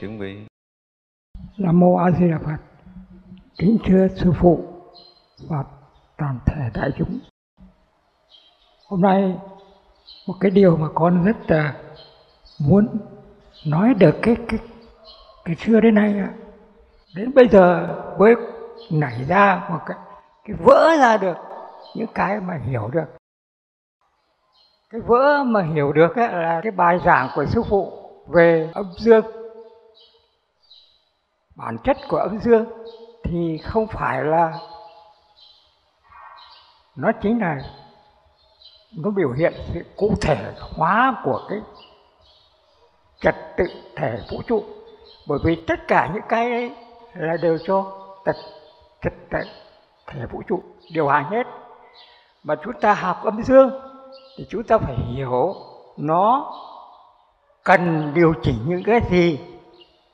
chuẩn bị nam mô a di đà phật. Kính thưa sư phụ và toàn thể đại chúng. Hôm nay một cái điều mà con rất là muốn nói được cái cái cái xưa đến nay đến bây giờ mới nảy ra một cái cái vỡ ra được những cái mà hiểu được. Cái vỡ mà hiểu được ấy là cái bài giảng của sư phụ về âm dương bản chất của âm dương thì không phải là nó chính là nó biểu hiện sự cụ thể hóa của cái trật tự thể vũ trụ. Bởi vì tất cả những cái ấy là đều cho tật, trật tự thể vũ trụ điều hành hết. Mà chúng ta học âm dương thì chúng ta phải hiểu nó cần điều chỉnh những cái gì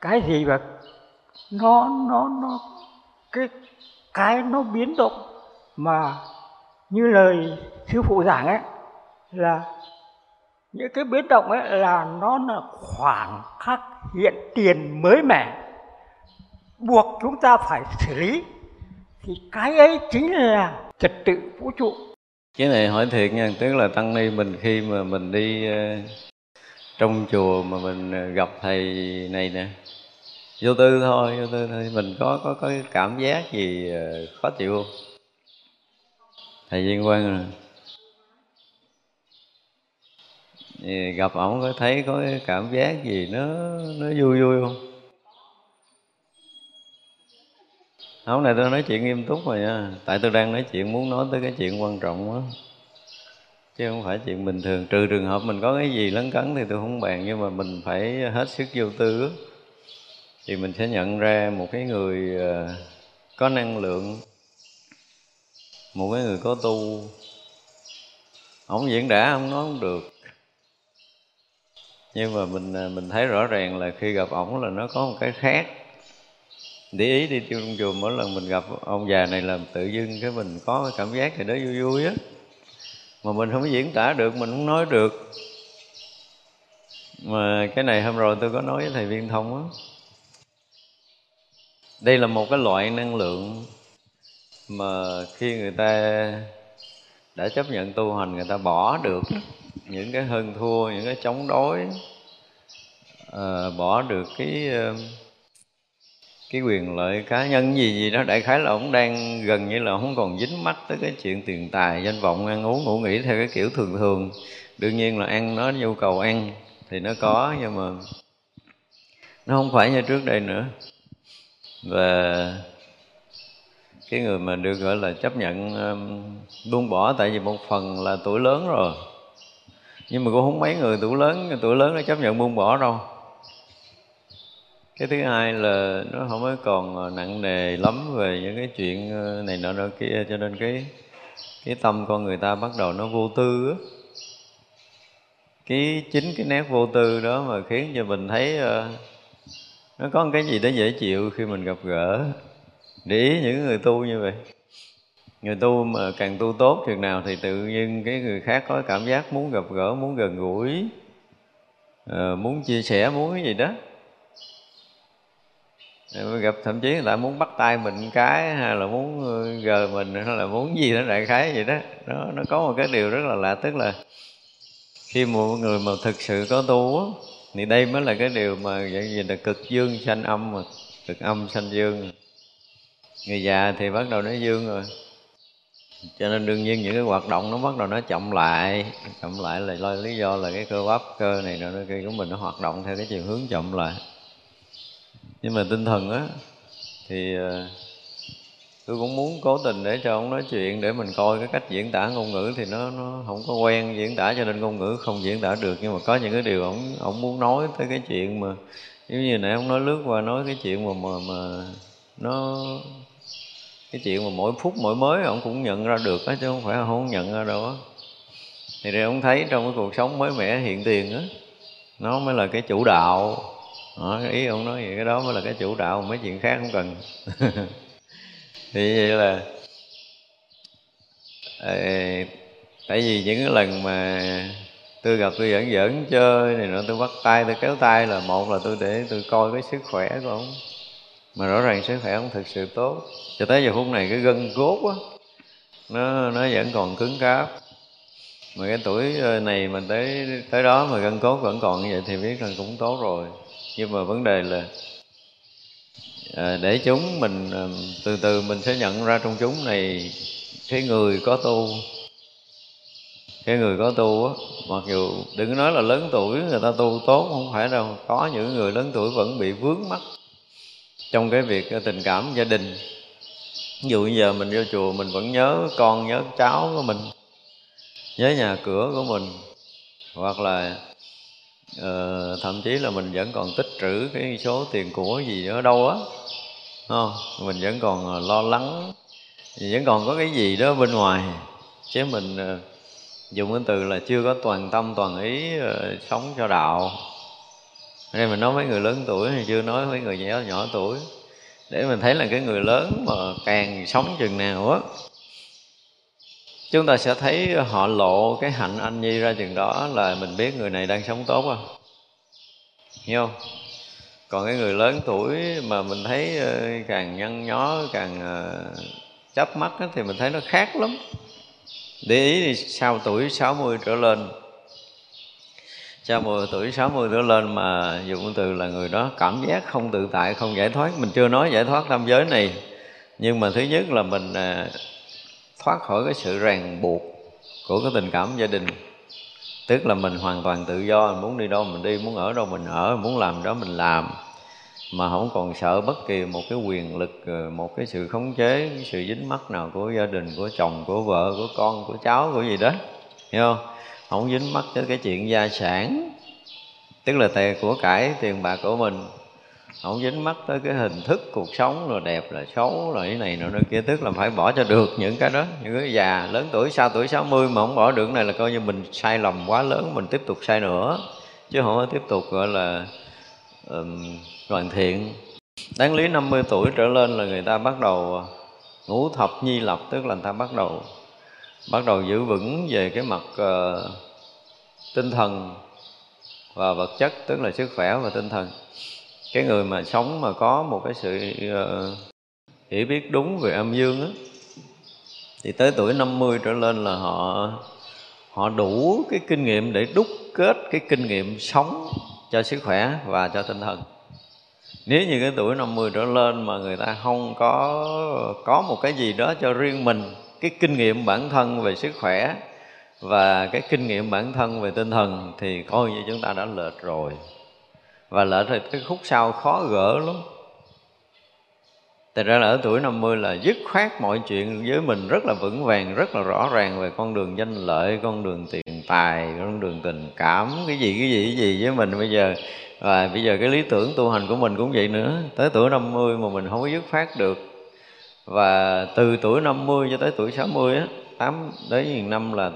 cái gì và nó nó nó, cái cái nó biến động mà như lời sư phụ giảng ấy, là những cái biến động ấy là nó là khoảng khắc hiện tiền mới mẻ. Buộc chúng ta phải xử lý, thì cái ấy chính là trật tự vũ trụ. Cái này hỏi thiệt nha, tức là tăng ni mình khi mà mình đi ờ, trong chùa mà mình ờ, gặp thầy này nè vô tư thôi, vô tư thôi. Mình có có có cái cảm giác gì ờ, khó chịu không? Thầy viên quan rồi. Gặp ổng có thấy có cái cảm giác gì nó nó vui vui không? Hôm nay tôi nói chuyện nghiêm túc rồi nha. Tại tôi đang nói chuyện, muốn nói tới cái chuyện quan trọng quá. Chứ không phải chuyện bình thường. Trừ trường hợp mình có cái gì lấn cấn thì tôi không bàn, nhưng mà mình phải hết sức vô tư đó thì mình sẽ nhận ra một cái người ờ, có năng lượng, một cái người có tu. Ông diễn đã ông nói không được. Nhưng mà mình ờ, mình thấy rõ ràng là khi gặp ổng là nó có một cái khác. Để ý đi trong chùa mỗi lần mình gặp ông già này là tự dưng cái mình có cái cảm giác thì đó vui vui á. Mà mình không diễn tả được, mình không nói được. Mà cái này hôm rồi tôi có nói với thầy viên thông á đây là một cái loại năng lượng mà khi người ta đã chấp nhận tu hành người ta bỏ được những cái hơn thua những cái chống đối à, bỏ được cái ờ, cái quyền lợi cá nhân gì gì đó đại khái là ông đang gần như là không còn dính mắt tới cái chuyện tiền tài danh vọng ăn uống ngủ nghỉ theo cái kiểu thường thường. Đương nhiên là ăn nó nhu cầu ăn thì nó có nhưng mà nó không phải như trước đây nữa và cái người mà được gọi là chấp nhận um, buông bỏ tại vì một phần là tuổi lớn rồi. Nhưng mà cũng không mấy người tuổi lớn tuổi lớn nó chấp nhận buông bỏ đâu. Cái thứ hai là nó không có còn ờ, nặng nề lắm về những cái chuyện ờ, này nọ nọ kia cho nên cái cái tâm con người ta bắt đầu nó vô tư á. Cái chính cái nét vô tư đó mà khiến cho mình thấy uh, nó có một cái gì đó dễ chịu khi mình gặp gỡ. Để ý những người tu như vậy. Người tu mà càng tu tốt chừng nào thì tự nhiên cái người khác có cảm giác muốn gặp gỡ, muốn gần gũi ờ, muốn chia sẻ, muốn cái gì đó. Gặp, thậm chí người ta muốn bắt tay mình cái, hay là muốn ờ, gờ mình, hay là muốn gì đó đại khái vậy đó. Nó nó có một cái điều rất là lạ, tức là khi một người mà thực sự có tu thì đây mới là cái điều mà vậy gì là cực dương sanh âm mà, cực âm sanh dương. Người già thì bắt đầu nó dương rồi. Cho nên đương nhiên những cái hoạt động nó bắt đầu nó chậm lại chậm lại là lo lý do là cái cơ bắp cơ này rồi kia của mình nó hoạt động theo cái chiều hướng chậm lại. Nhưng mà tinh thần á, thì ờ, tôi cũng muốn cố tình để cho ông nói chuyện để mình coi cái cách diễn tả ngôn ngữ thì nó nó không có quen diễn tả cho nên ngôn ngữ không diễn tả được. Nhưng mà có những cái điều ông ông muốn nói tới cái chuyện mà giống như nãy ông nói lướt qua nói cái chuyện mà mà mà nó cái chuyện mà mỗi phút mỗi mới ông cũng nhận ra được á chứ không phải không nhận ra đâu á. Thì đây ông thấy trong cái cuộc sống mới mẻ hiện tiền á nó mới là cái chủ đạo. Đó, ý ông nói vậy cái đó mới là cái chủ đạo mấy chuyện khác không cần. thì vậy là ờ, tại vì những cái lần mà tôi gặp tôi giỡn giỡn chơi này nọ, tôi bắt tay, tôi kéo tay là một là tôi để tôi coi cái sức khỏe của ông. Mà rõ ràng sức khỏe ông thực sự tốt. Cho tới giờ phút này cái gân cốt á, nó nó vẫn còn cứng cáp. Mà cái tuổi ờ, này mà tới tới đó mà gân cốt vẫn còn như vậy thì biết là cũng tốt rồi. Nhưng mà vấn đề là Ờ, để chúng mình ờ, từ từ mình sẽ nhận ra trong chúng này, cái người có tu. Cái người có tu á, mặc dù đừng nói là lớn tuổi, người ta tu tốt không phải đâu, có những người lớn tuổi vẫn bị vướng mắc trong cái việc ờ, tình cảm gia đình. Ví dụ bây giờ mình vô chùa, mình vẫn nhớ con, nhớ cháu của mình, nhớ nhà cửa của mình, hoặc là uh, thậm chí là mình vẫn còn tích trữ cái số tiền của gì ở đâu á không? Mình vẫn còn ờ, lo lắng. Vẫn còn có cái gì đó bên ngoài. Chứ mình uh, dùng cái từ là chưa có toàn tâm toàn ý uh, sống cho đạo. Đây mình nói mấy người lớn tuổi hay chưa nói mấy người nhỏ nhỏ tuổi. Để mình thấy là cái người lớn mà càng sống chừng nào á chúng ta sẽ thấy họ lộ cái hạnh anh nhi ra chừng đó là mình biết người này đang sống tốt không hiểu không? Còn cái người lớn tuổi mà mình thấy ờ, càng nhăn nhó càng ờ, chấp mắt thì mình thấy nó khác lắm. Để ý thì sau tuổi 60 trở lên sau 10 tuổi 60 trở lên mà dùng từ là người đó cảm giác không tự tại không giải thoát. Mình chưa nói giải thoát tam giới này nhưng mà thứ nhất là mình ờ, thoát khỏi cái sự ràng buộc của cái tình cảm gia đình. Tức là mình hoàn toàn tự do, mình muốn đi đâu mình đi, muốn ở đâu mình ở, muốn làm đó mình làm. Mà không còn sợ bất kỳ một cái quyền lực ờ, một cái sự khống chế, cái sự dính mắc nào của gia đình, của chồng, của vợ, của con, của cháu, của gì đó. Hiểu không? Không dính mắc tới cái chuyện gia sản. Tức là tiền của cải tiền bạc của mình không dính mắt tới cái hình thức cuộc sống rồi đẹp là xấu rồi cái này nọ kia. Tức là phải bỏ cho được những cái đó. Những cái già lớn tuổi sau tuổi 60 mà không bỏ được này là coi như mình sai lầm quá lớn mình tiếp tục sai nữa. Chứ không có tiếp tục gọi là um, hoàn thiện. Đáng lý 50 tuổi trở lên là người ta bắt đầu à, ngũ thập nhi lập tức là người ta bắt đầu bắt đầu giữ vững về cái mặt uh, tinh thần và vật chất tức là sức khỏe và tinh thần cái người mà sống mà có một cái sự uh, hiểu biết đúng về âm dương á thì tới tuổi 50 trở lên là họ họ đủ cái kinh nghiệm để đúc kết cái kinh nghiệm sống cho sức khỏe và cho tinh thần. Nếu như cái tuổi 50 trở lên mà người ta không có có một cái gì đó cho riêng mình cái kinh nghiệm bản thân về sức khỏe và cái kinh nghiệm bản thân về tinh thần thì coi như chúng ta đã lệch rồi và lỡ thì cái khúc sau khó gỡ lắm Thật ra là ở tuổi 50 là dứt khoát mọi chuyện với mình rất là vững vàng, rất là rõ ràng về con đường danh lợi, con đường tiền tài, con đường tình cảm, cái gì cái gì cái gì với mình bây giờ. Và bây giờ cái lý tưởng tu hành của mình cũng vậy nữa. Tới tuổi 50 mà mình không có dứt khoát được. Và từ tuổi 50 cho tới tuổi 60 á, 8 đến nghìn năm là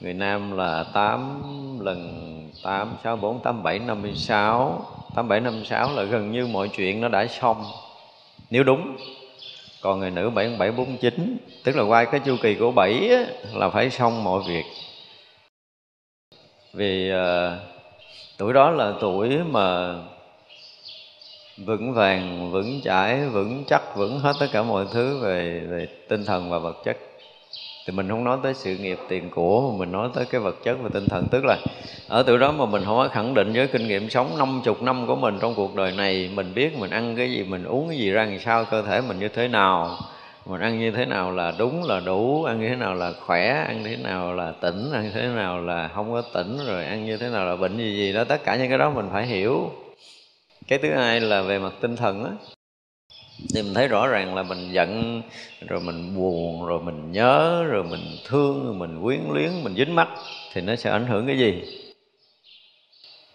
người nam là 8 lần 8, 6, 4, 8, 7, 56 8, 7, 56 là gần như mọi chuyện nó đã xong. Nếu đúng còn người nữ bảy bảy bốn chín tức là qua cái chu kỳ của 7 á, là phải xong mọi việc. Vì uh, tuổi đó là tuổi mà vững vàng vững chãi vững chắc vững hết tất cả mọi thứ về về tinh thần và vật chất thì mình không nói tới sự nghiệp, tiền của mà mình nói tới cái vật chất và tinh thần. Tức là ở tuổi đó mà mình không có khẳng định với kinh nghiệm sống năm chục năm của mình trong cuộc đời này, mình biết mình ăn cái gì, mình uống cái gì ra làm sao, cơ thể mình như thế nào, mình ăn như thế nào là đúng, là đủ, ăn như thế nào là khỏe, ăn như thế nào là tỉnh, ăn như thế nào là không có tỉnh, rồi ăn như thế nào là bệnh gì gì đó. Tất cả những cái đó mình phải hiểu. Cái thứ hai là về mặt tinh thần á thì mình thấy rõ ràng là mình giận, rồi mình buồn, rồi mình nhớ, rồi mình thương, rồi mình quyến luyến, mình dính mắt thì nó sẽ ảnh hưởng cái gì?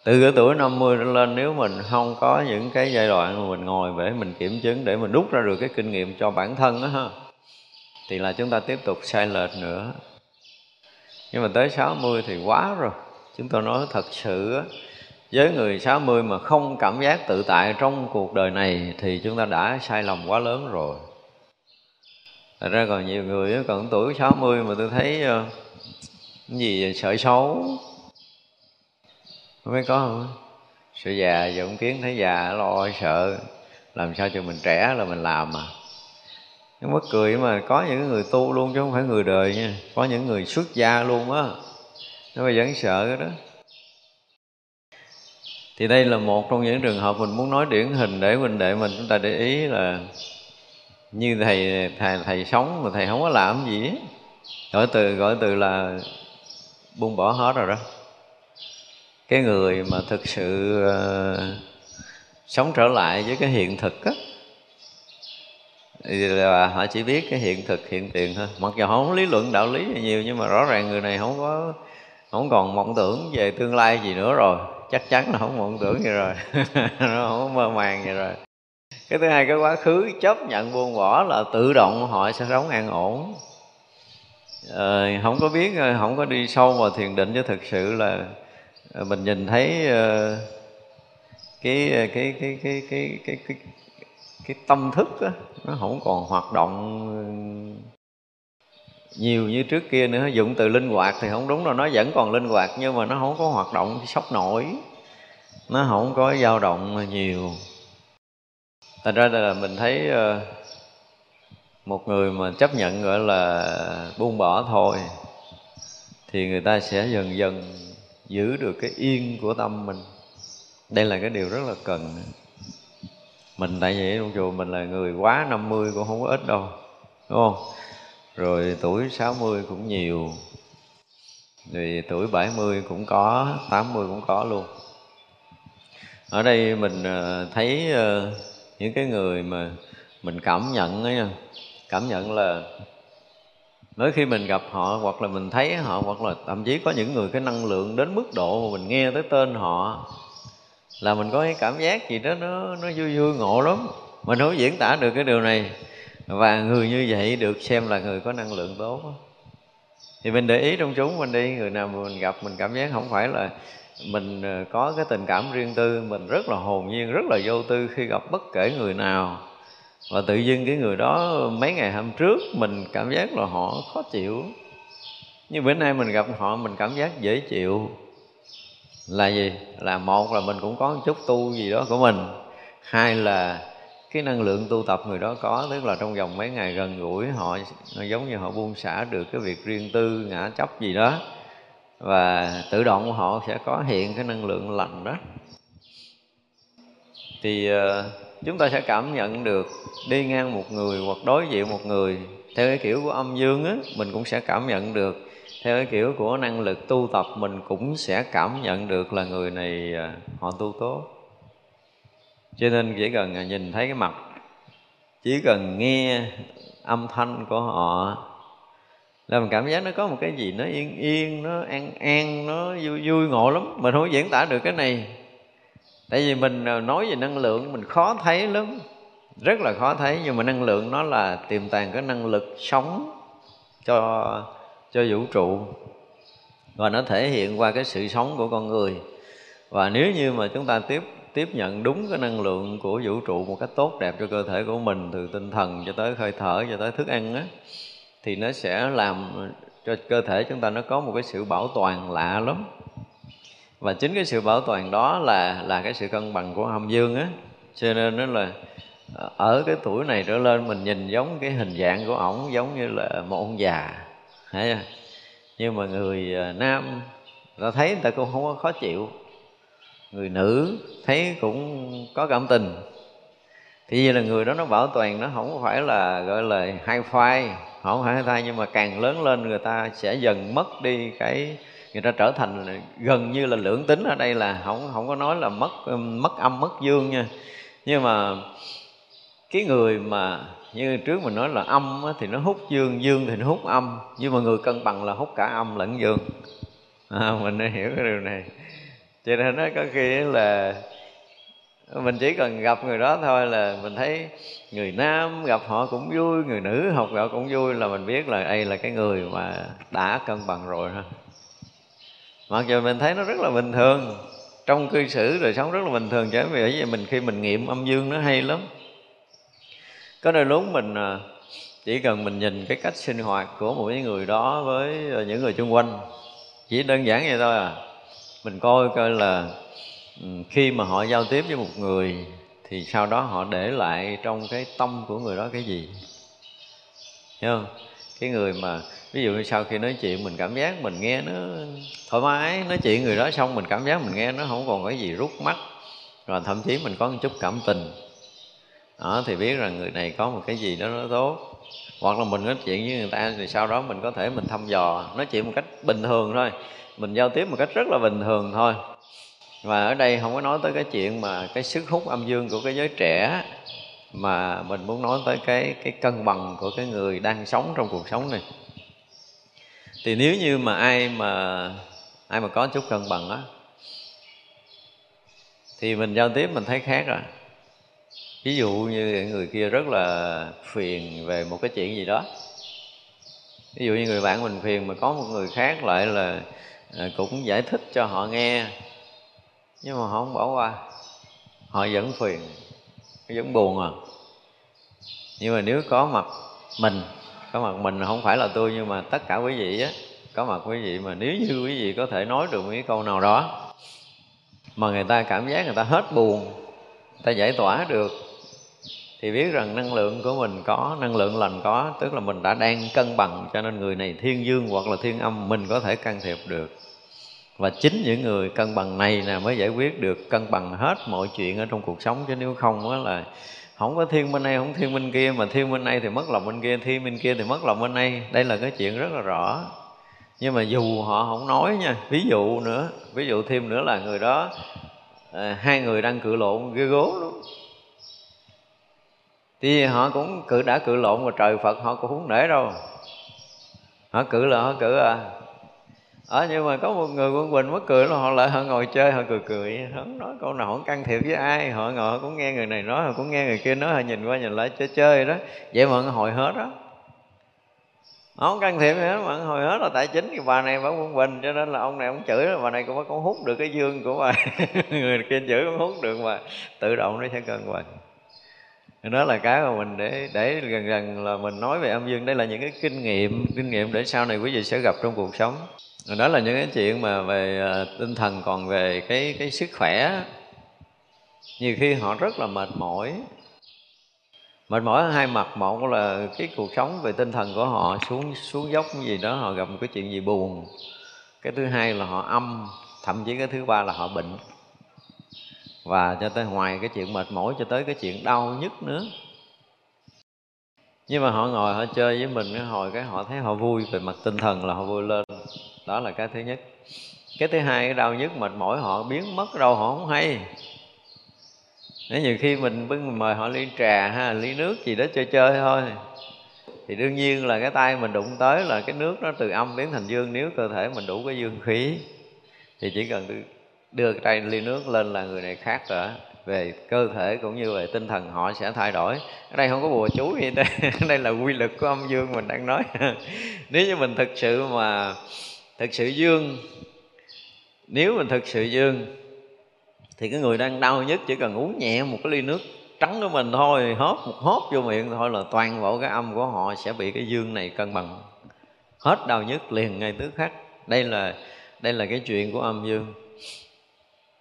Từ cái tuổi 50 trở lên, nếu mình không có những cái giai đoạn mà mình ngồi để mình kiểm chứng để mình rút ra được cái kinh nghiệm cho bản thân đó ha, thì là chúng ta tiếp tục sai lệch nữa. Nhưng mà tới 60 thì quá rồi. Chúng tôi nói thật sự á với người 60 mà không cảm giác tự tại trong cuộc đời này thì chúng ta đã sai lầm quá lớn rồi. Thật ra còn nhiều người còn tuổi 60 mà tôi thấy ờ, gì sợ xấu. Không biết có không sợ già, giờ kiến thấy già, lo sợ. Làm sao cho mình trẻ là mình làm mà nó mất cười mà có những người tu luôn chứ không phải người đời nha. Có những người xuất gia luôn á. Nó mà vẫn sợ cái đó thì đây là một trong những trường hợp mình muốn nói điển hình để mình để mình chúng ta để ý là như thầy thầy thầy sống mà thầy không có làm gì gọi từ gọi từ là buông bỏ hết rồi đó. Cái người mà thực sự uh, sống trở lại với cái hiện thực á thì là họ chỉ biết cái hiện thực hiện tiền thôi. Mặc dù họ không lý luận đạo lý nhiều nhưng mà rõ ràng người này không có không còn mộng tưởng về tương lai gì nữa rồi chắc chắn là không mộng tưởng gì rồi. Nó không mơ màng gì rồi. Cái thứ hai cái quá khứ chấp nhận buông bỏ là tự động họ sẽ sống an ổn. À, không có biết ờ, không có đi sâu vào thiền định chứ thực sự là ờ, mình nhìn thấy cái cái cái cái cái cái cái, cái, cái tâm thức đó, nó không còn hoạt động nhiều như trước kia nữa, dụng từ linh hoạt thì không đúng đâu, nó vẫn còn linh hoạt nhưng mà nó không có hoạt động sốc nổi. Nó không có dao động nhiều. Thành ra là mình thấy ờ, một người mà chấp nhận, gọi là, buông bỏ thôi, thì người ta sẽ dần dần giữ được cái yên của tâm mình. Đây là cái điều rất là cần. Mình tại vì trong chùa mình là người quá 50 cũng không có ít đâu, đúng không? Rồi tuổi 60 cũng nhiều. Rồi tuổi 70 cũng có 80 cũng có luôn. Ở đây mình ờ, thấy ờ, những cái người mà mình cảm nhận ấy nha, cảm nhận là nói khi mình gặp họ hoặc là mình thấy họ hoặc là thậm chí có những người cái năng lượng đến mức độ mà mình nghe tới tên họ là mình có cái cảm giác gì đó nó nó vui vui ngộ lắm. Mình không diễn tả được cái điều này và người như vậy được xem là người có năng lượng tốt. Thì mình để ý trong chúng mình đi, người nào mình gặp mình cảm giác không phải là mình ờ, có cái tình cảm riêng tư, mình rất là hồn nhiên, rất là vô tư khi gặp bất kể người nào. Và tự dưng cái người đó mấy ngày hôm trước mình cảm giác là họ khó chịu. Nhưng bữa nay mình gặp họ, mình cảm giác dễ chịu. Là gì? Là một là mình cũng có một chút tu gì đó của mình. Hai là cái năng lượng tu tập người đó có tức là trong vòng mấy ngày gần gũi họ giống như họ buông xả được cái việc riêng tư ngã chấp gì đó. Và tự động họ sẽ có hiện cái năng lượng lành đó. Thì uh, chúng ta sẽ cảm nhận được đi ngang một người hoặc đối diện một người theo cái kiểu của âm dương á mình cũng sẽ cảm nhận được. Theo cái kiểu của năng lực tu tập mình cũng sẽ cảm nhận được là người này uh, họ tu tốt cho nên chỉ cần nhìn thấy cái mặt, chỉ cần nghe âm thanh của họ, là mình cảm giác nó có một cái gì nó yên yên, nó an an, nó vui vui ngộ lắm. Mình không diễn tả được cái này. Tại vì mình à, nói về năng lượng mình khó thấy lắm, rất là khó thấy. Nhưng mà năng lượng nó là tiềm tàng cái năng lực sống cho cho vũ trụ. Và nó thể hiện qua cái sự sống của con người. Và nếu như mà chúng ta tiếp tiếp nhận đúng cái năng lượng của vũ trụ một cách tốt đẹp cho cơ thể của mình, từ tinh thần cho tới hơi thở, cho tới thức ăn á, thì nó sẽ làm cho cơ thể chúng ta nó có một cái sự bảo toàn lạ lắm. Và chính cái sự bảo toàn đó là là cái sự cân bằng của âm dương á. Cho nên nó là ờ, ở cái tuổi này trở lên mình nhìn giống cái hình dạng của ổng giống như là một ông già, thấy chưa? nhưng mà người ờ, nam ta thấy người ta cũng không có khó chịu người nữ thấy cũng có cảm tình. Thì như là người đó nó bảo toàn nó không phải là gọi là hai phai không phải hai thai nhưng mà càng lớn lên người ta sẽ dần mất đi cái người ta trở thành gần như là lưỡng tính ở đây là không không có nói là mất mất âm mất dương nha. Nhưng mà cái người mà như trước mình nói là âm thì nó hút dương dương thì nó hút âm. Nhưng mà người cân bằng là hút cả âm lẫn dương. À, mình nên hiểu cái điều này cho nên nó có khi là mình chỉ cần gặp người đó thôi là mình thấy người nam gặp họ cũng vui, người nữ học họ cũng vui là mình biết là đây là cái người mà đã cân bằng rồi ha. Mặc dù mình thấy nó rất là bình thường, trong cư xử đời sống rất là bình thường chứ vì mình khi mình nghiệm âm dương nó hay lắm. Có đôi lúc mình à, chỉ cần mình nhìn cái cách sinh hoạt của một cái người đó với à, những người xung quanh, chỉ đơn giản vậy thôi à mình coi coi là khi mà họ giao tiếp với một người thì sau đó họ để lại trong cái tâm của người đó cái gì? Hiểu không? cái người mà, ví dụ như sau khi nói chuyện mình cảm giác mình nghe nó thoải mái, nói chuyện người đó xong mình cảm giác mình nghe nó không còn cái gì rút mắt, rồi thậm chí mình có một chút cảm tình. Đó, thì biết rằng người này có một cái gì đó nó tốt. Hoặc là mình nói chuyện với người ta thì sau đó mình có thể mình thăm dò, nói chuyện một cách bình thường thôi mình giao tiếp một cách rất là bình thường thôi. Và ở đây không có nói tới cái chuyện mà cái sức hút âm dương của cái giới trẻ, mà mình muốn nói tới cái cái cân bằng của cái người đang sống trong cuộc sống này. Thì nếu như mà ai mà ai mà có chút cân bằng á, thì mình giao tiếp mình thấy khác rồi. Ví dụ như người kia rất là phiền về một cái chuyện gì đó. Ví dụ như người bạn mình phiền mà có một người khác lại là à, cũng giải thích cho họ nghe nhưng mà họ không bỏ qua. Họ vẫn phiền vẫn buồn à. Nhưng mà nếu có mặt mình có mặt mình không phải là tôi nhưng mà tất cả quý vị á có mặt quý vị mà nếu như quý vị có thể nói được một cái câu nào đó mà người ta cảm giác người ta hết buồn người ta giải tỏa được thì biết rằng năng lượng của mình có năng lượng lành có tức là mình đã đang cân bằng cho nên người này thiên dương hoặc là thiên âm mình có thể can thiệp được. Và chính những người cân bằng này là mới giải quyết được cân bằng hết mọi chuyện ở trong cuộc sống. Chứ nếu không á là không có thiên bên này không thiên bên kia mà thiên bên này thì mất lòng bên kia thiên bên kia thì mất lòng bên này. Đây là cái chuyện rất là rõ. Nhưng mà dù họ không nói nha ví dụ nữa ví dụ thêm nữa là người đó à, hai người đang cự lộn ghê gố luôn thì họ cũng cự, đã cự lộn mà trời phật họ cũng không nể đâu. Họ cự là họ cự à. Ở nhưng mà có một người quân quỳnh mất cười là họ lại họ ngồi chơi, họ cười cười. Không nói câu nào không can thiệp với ai, họ ngồi họ cũng nghe người này nói, họ cũng nghe người kia nói, họ nhìn qua nhìn lại chơi chơi đó. Vậy mà hồi hết đó họ không can thiệp gì hết mà hồi hết là tại chính cái bà này bà quân bình cho nên là ông này ông chửi là bà này cũng có hút được cái dương của bà. Người kia chửi cũng hút được mà tự động nó sẽ cân bằng đó là cái mà mình để để gần gần là mình nói về âm dương. Đây là những cái kinh nghiệm kinh nghiệm để sau này quý vị sẽ gặp trong cuộc sống. Đó là những cái chuyện mà về à, tinh thần, còn về cái cái sức khỏe. Nhiều khi họ rất là mệt mỏi. Mệt mỏi ở hai mặt. Một là cái cuộc sống về tinh thần của họ xuống xuống dốc gì đó, họ gặp một cái chuyện gì buồn. Cái thứ hai là họ âm, thậm chí cái thứ ba là họ bệnh và cho tới ngoài cái chuyện mệt mỏi, cho tới cái chuyện đau nhất nữa. Nhưng mà họ ngồi, họ chơi với mình cái hồi cái họ thấy họ vui, về mặt tinh thần là họ vui lên. Đó là cái thứ nhất. Cái thứ hai, cái đau nhức, mệt mỏi, họ biến mất đâu, họ không hay. Nếu nhiều khi mình bưng mời họ ly trà ha, ly nước gì đó chơi chơi thôi, thì đương nhiên là cái tay mình đụng tới là cái nước nó từ âm biến thành dương. Nếu cơ thể mình đủ cái dương khí, thì chỉ cần đưa cái tay ly nước lên là người này khác rồi về cơ thể cũng như về tinh thần họ sẽ thay đổi. Ở đây không có bùa chú gì đây đây là quy lực của âm dương mình đang nói. Nếu như mình thực sự mà thực sự dương, nếu mình thực sự dương, thì cái người đang đau nhất chỉ cần uống nhẹ một cái ly nước trắng của mình thôi, hớp một hớp vô miệng thôi là toàn bộ cái âm của họ sẽ bị cái dương này cân bằng. Hết đau nhất liền ngay tức khắc. Đây là đây là cái chuyện của âm dương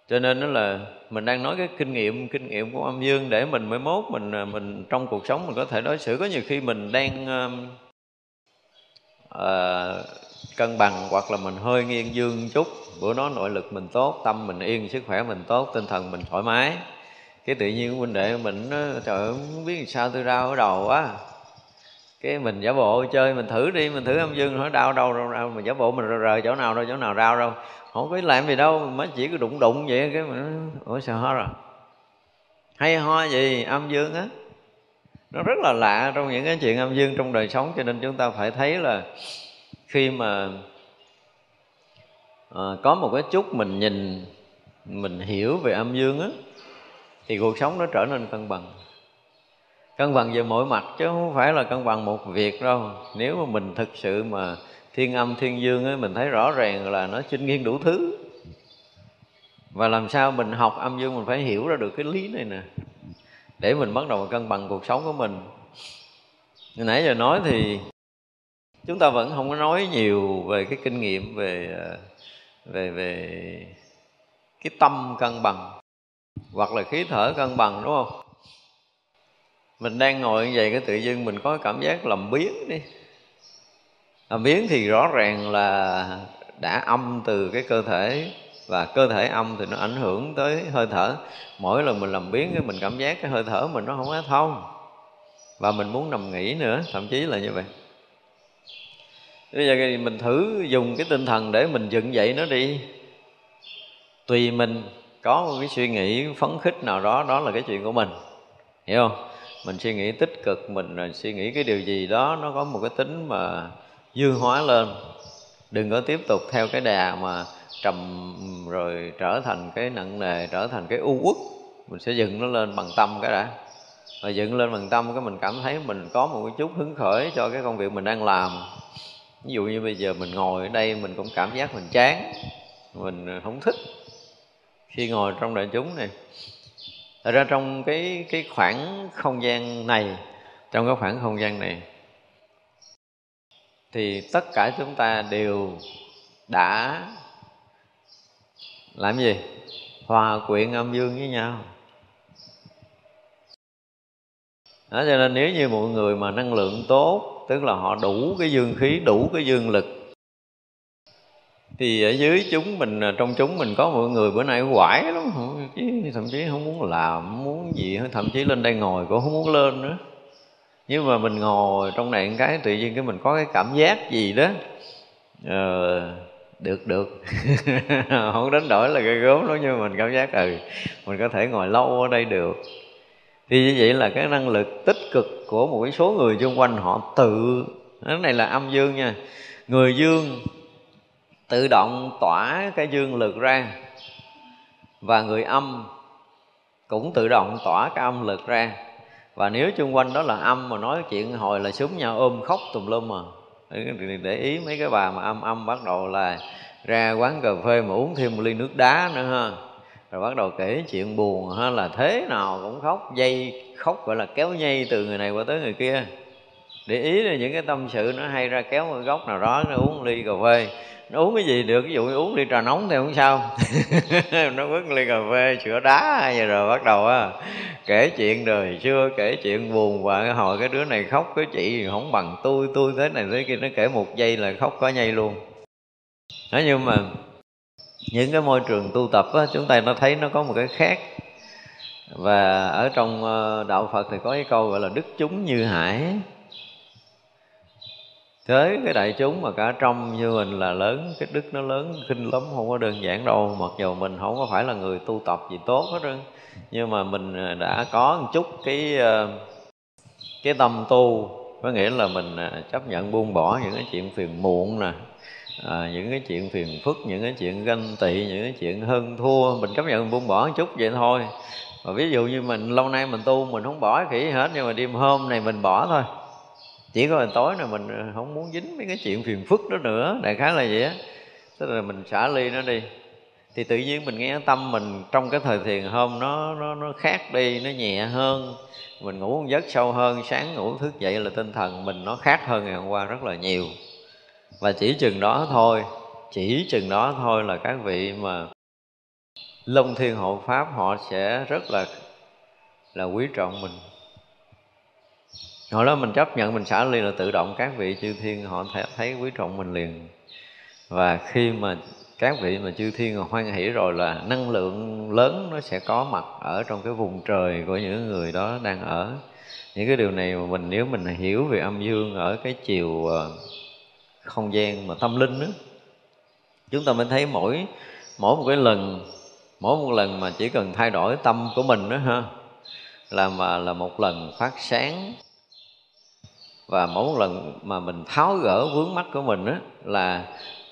cho nên đó là mình đang nói cái kinh nghiệm kinh nghiệm của âm dương để mình mới mốt mình à, mình trong cuộc sống mình có thể đối xử. Có nhiều khi mình đang uh, cân bằng hoặc là mình hơi nghiêng dương chút. Bữa đó nội lực mình tốt tâm mình yên sức khỏe mình tốt tinh thần mình thoải mái. Cái tự nhiên huynh đệ mình trời ơi không biết sao tôi đau ở đầu quá. Cái mình giả bộ chơi mình thử đi mình thử âm dương hỏi đau đâu đâu, đâu. mình giả bộ mình rời chỗ nào đâu chỗ nào đau đâu không có làm gì đâu mới chỉ có đụng đụng vậy cái mình ủa sợ ho rồi? Hay ho gì? Âm dương á. Nó rất là lạ trong những cái chuyện âm dương trong đời sống cho nên chúng ta phải thấy là khi mà à, có một cái chút mình nhìn mình hiểu về âm dương á thì cuộc sống nó trở nên cân bằng. Cân bằng về mọi mặt chứ không phải là cân bằng một việc đâu. Nếu mà mình thực sự mà thiên âm thiên dương ấy, mình thấy rõ ràng là nó chinh nghiên đủ thứ. Và làm sao mình học âm dương mình phải hiểu ra được cái lý này nè. Để mình bắt đầu cân bằng cuộc sống của mình. Nãy giờ nói thì chúng ta vẫn không có nói nhiều về cái kinh nghiệm về ờ, về về cái tâm cân bằng hoặc là khí thở cân bằng đúng không? Mình đang ngồi như vậy cái tự dưng mình có cảm giác làm biến đi. Ờ, làm biến thì rõ ràng là đã âm từ cái cơ thể và cơ thể âm thì nó ảnh hưởng tới hơi thở. Mỗi lần mình làm biến cái mình cảm giác cái hơi thở mình nó không có thông và mình muốn nằm nghỉ nữa, thậm chí là như vậy. Bây giờ thì mình thử dùng cái tinh thần để mình dựng dậy nó đi. Tùy mình, có một cái suy nghĩ phấn khích nào đó đó là cái chuyện của mình. Hiểu không? Mình suy nghĩ tích cực mình suy nghĩ cái điều gì đó nó có một cái tính mà dư hóa lên. Đừng có tiếp tục theo cái đà mà trầm rồi trở thành cái nặng nề, trở thành cái u uất. Mình sẽ dựng nó lên bằng tâm cái đã. Và dựng lên bằng tâm cái mình cảm thấy mình có một cái chút hứng khởi cho cái công việc mình đang làm. Ví dụ như bây giờ mình ngồi ở đây mình cũng cảm giác mình chán, mình không thích. Khi ngồi trong đại chúng này, Thật ra trong cái cái khoảng không gian này, trong cái khoảng không gian này thì tất cả chúng ta đều đã làm gì? Hòa quyện âm dương với nhau. Đó, cho nên nếu như mọi người mà năng lượng tốt, tức là họ đủ cái dương khí, đủ cái dương lực, thì ở dưới chúng mình à, trong chúng mình có mọi người bữa nay quải lắm. Thậm chí không muốn làm không muốn gì thậm chí lên đây ngồi cũng không muốn lên nữa nhưng mà mình ngồi trong này cái tự nhiên cái mình có cái cảm giác gì đó ờ, được được. Không đánh đổi là cái gốm đó nhưng mà mình cảm giác ừ mình có thể ngồi lâu ở đây được. Thì như vậy là cái năng lực tích cực của một số người xung quanh họ tự cái này là âm dương nha. Người dương tự động tỏa cái dương lực ra và người âm cũng tự động tỏa cái âm lực ra và nếu chung quanh đó là âm mà nói chuyện hồi là súng nhau, ôm khóc tùm lum mà để ý mấy cái bà mà âm âm bắt đầu là ra quán cà phê mà uống thêm một ly nước đá nữa ha. Rồi bắt đầu kể chuyện buồn ha, là thế nào cũng khóc, dây khóc gọi là kéo nhây từ người này qua tới người kia. Để ý là những cái tâm sự nó hay ra kéo một góc nào đó, nó uống ly cà phê uống cái gì được ví dụ như uống ly trà nóng thì không sao. Nó uống ly cà phê sữa đá vậy rồi bắt đầu á kể chuyện đời xưa kể chuyện buồn và hồi cái đứa này khóc cái chị không bằng tôi tôi thế này thế kia. Nó kể một giây là khóc có nhây luôn. Đó nhưng mà những cái môi trường tu tập á, chúng ta nó thấy nó có một cái khác. Và ở trong ờ, đạo Phật thì có cái câu gọi là đức chúng như hải thế cái đại chúng mà cả trong như mình là lớn cái đức nó lớn kinh lắm không có đơn giản đâu. Mặc dù mình không có phải là người tu tập gì tốt hết trơn nhưng mà mình à, đã có một chút cái à, cái tâm tu. Có nghĩa là mình à, chấp nhận buông bỏ những cái chuyện phiền muộn nè à, những cái chuyện phiền phức những cái chuyện ganh tị những cái chuyện hơn thua. Mình chấp nhận buông bỏ một chút vậy thôi. Và ví dụ như mình lâu nay mình tu mình không bỏ khỉ hết nhưng mà đêm hôm này mình bỏ thôi chỉ có hồi tối này mình không muốn dính mấy cái chuyện phiền phức đó nữa. Đại khái là vậy á. Tức là mình xả ly nó đi. Thì tự nhiên mình nghe tâm mình trong cái thời thiền hôm nó nó nó khác đi, nó nhẹ hơn. Mình ngủ một giấc sâu hơn, sáng ngủ thức dậy là tinh thần mình nó khác hơn ngày hôm qua rất là nhiều. Và chỉ chừng đó thôi, chỉ chừng đó thôi là các vị mà long thiên hộ pháp họ sẽ rất là là quý trọng mình hồi đó mình chấp nhận mình xả ly là tự động các vị chư thiên họ thấy quý trọng mình liền. Và khi mà các vị mà chư thiên hoan hỷ rồi là năng lượng lớn nó sẽ có mặt ở trong cái vùng trời của những người đó đang ở. Những cái điều này mà mình, nếu mình hiểu về âm dương ở cái chiều ờ, không gian mà tâm linh đó chúng ta mới thấy mỗi mỗi một cái lần, mỗi một lần mà chỉ cần thay đổi tâm của mình đó ha, là mà, là một lần phát sáng và mỗi một lần mà mình tháo gỡ vướng mắt của mình đó là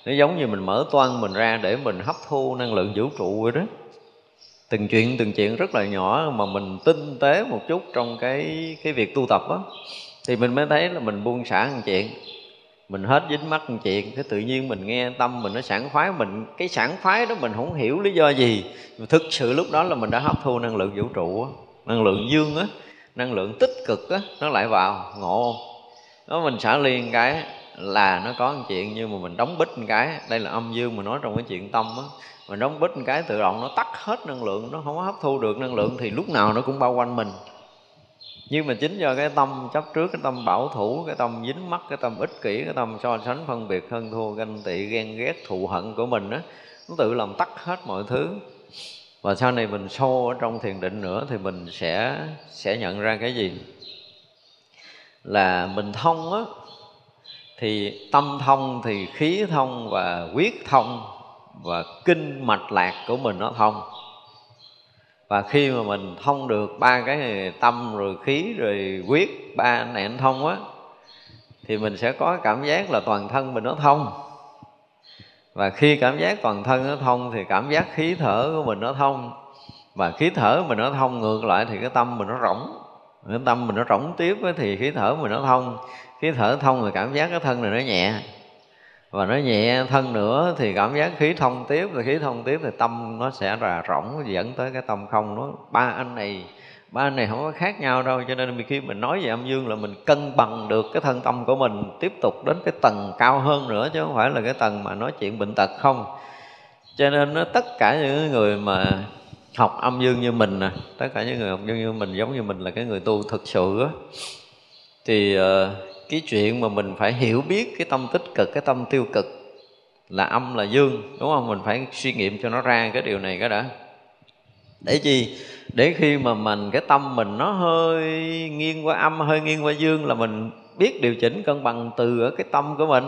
nó giống như mình mở toan mình ra để mình hấp thu năng lượng vũ trụ vậy đó. Từng chuyện từng chuyện rất là nhỏ mà mình tinh tế một chút trong cái cái việc tu tập á, thì mình mới thấy là mình buông xả một chuyện. Mình hết dính mắt một chuyện, cái tự nhiên mình nghe tâm mình nó sảng khoái, mình, cái sảng khoái đó mình không hiểu lý do gì. Thực sự lúc đó là mình đã hấp thu năng lượng vũ trụ á, năng lượng dương á, năng lượng tích cực á, nó lại vào, ngộ nó mình xả liền cái là nó có một chuyện nhưng mà mình đóng bít một cái. Đây là âm dương mà nói trong cái chuyện tâm á. Mình đóng bít một cái tự động nó tắt hết năng lượng, nó không có hấp thu được năng lượng thì lúc nào nó cũng bao quanh mình. Nhưng mà chính do cái tâm chấp trước, cái tâm bảo thủ, cái tâm dính mắt cái tâm ích kỷ, cái tâm so sánh phân biệt hơn thua, ganh tị, ghen ghét, thù hận của mình á, nó tự làm tắt hết mọi thứ. Và sau này mình sâu ở trong thiền định nữa thì mình sẽ sẽ nhận ra cái gì? Là mình thông á thì tâm thông thì khí thông và quyết thông và kinh mạch lạc của mình nó thông. Và khi mà mình thông được ba cái này, tâm rồi khí rồi quyết ba này anh thông á thì mình sẽ có cảm giác là toàn thân mình nó thông. Và khi cảm giác toàn thân nó thông thì cảm giác khí thở của mình nó thông. Và khí thở mình nó thông ngược lại thì cái tâm mình nó rỗng cái tâm mình nó rỗng tiếp thì khí thở mình nó thông. Khí thở thông thì cảm giác cái thân này nó nhẹ. Và nó nhẹ thân nữa thì cảm giác khí thông tiếp rồi khí thông tiếp thì tâm nó sẽ là rỗng dẫn tới cái tâm không nó ba anh này, ba anh này không có khác nhau đâu, cho nên khi mình nói về âm dương là mình cân bằng được cái thân tâm của mình, tiếp tục đến cái tầng cao hơn nữa, chứ không phải là cái tầng mà nói chuyện bệnh tật không. Cho nên nó tất cả những người mà học âm dương như mình nè. Tất cả những người học dương như mình giống như mình là cái người tu thực sự á. Thì uh, cái chuyện mà mình phải hiểu biết cái tâm tích cực cái tâm tiêu cực là âm là dương đúng không? Mình phải suy nghiệm cho nó ra cái điều này cái đã. Để chi? Để khi mà mình cái tâm mình nó hơi nghiêng qua âm hơi nghiêng qua dương là mình biết điều chỉnh cân bằng từ ở cái tâm của mình.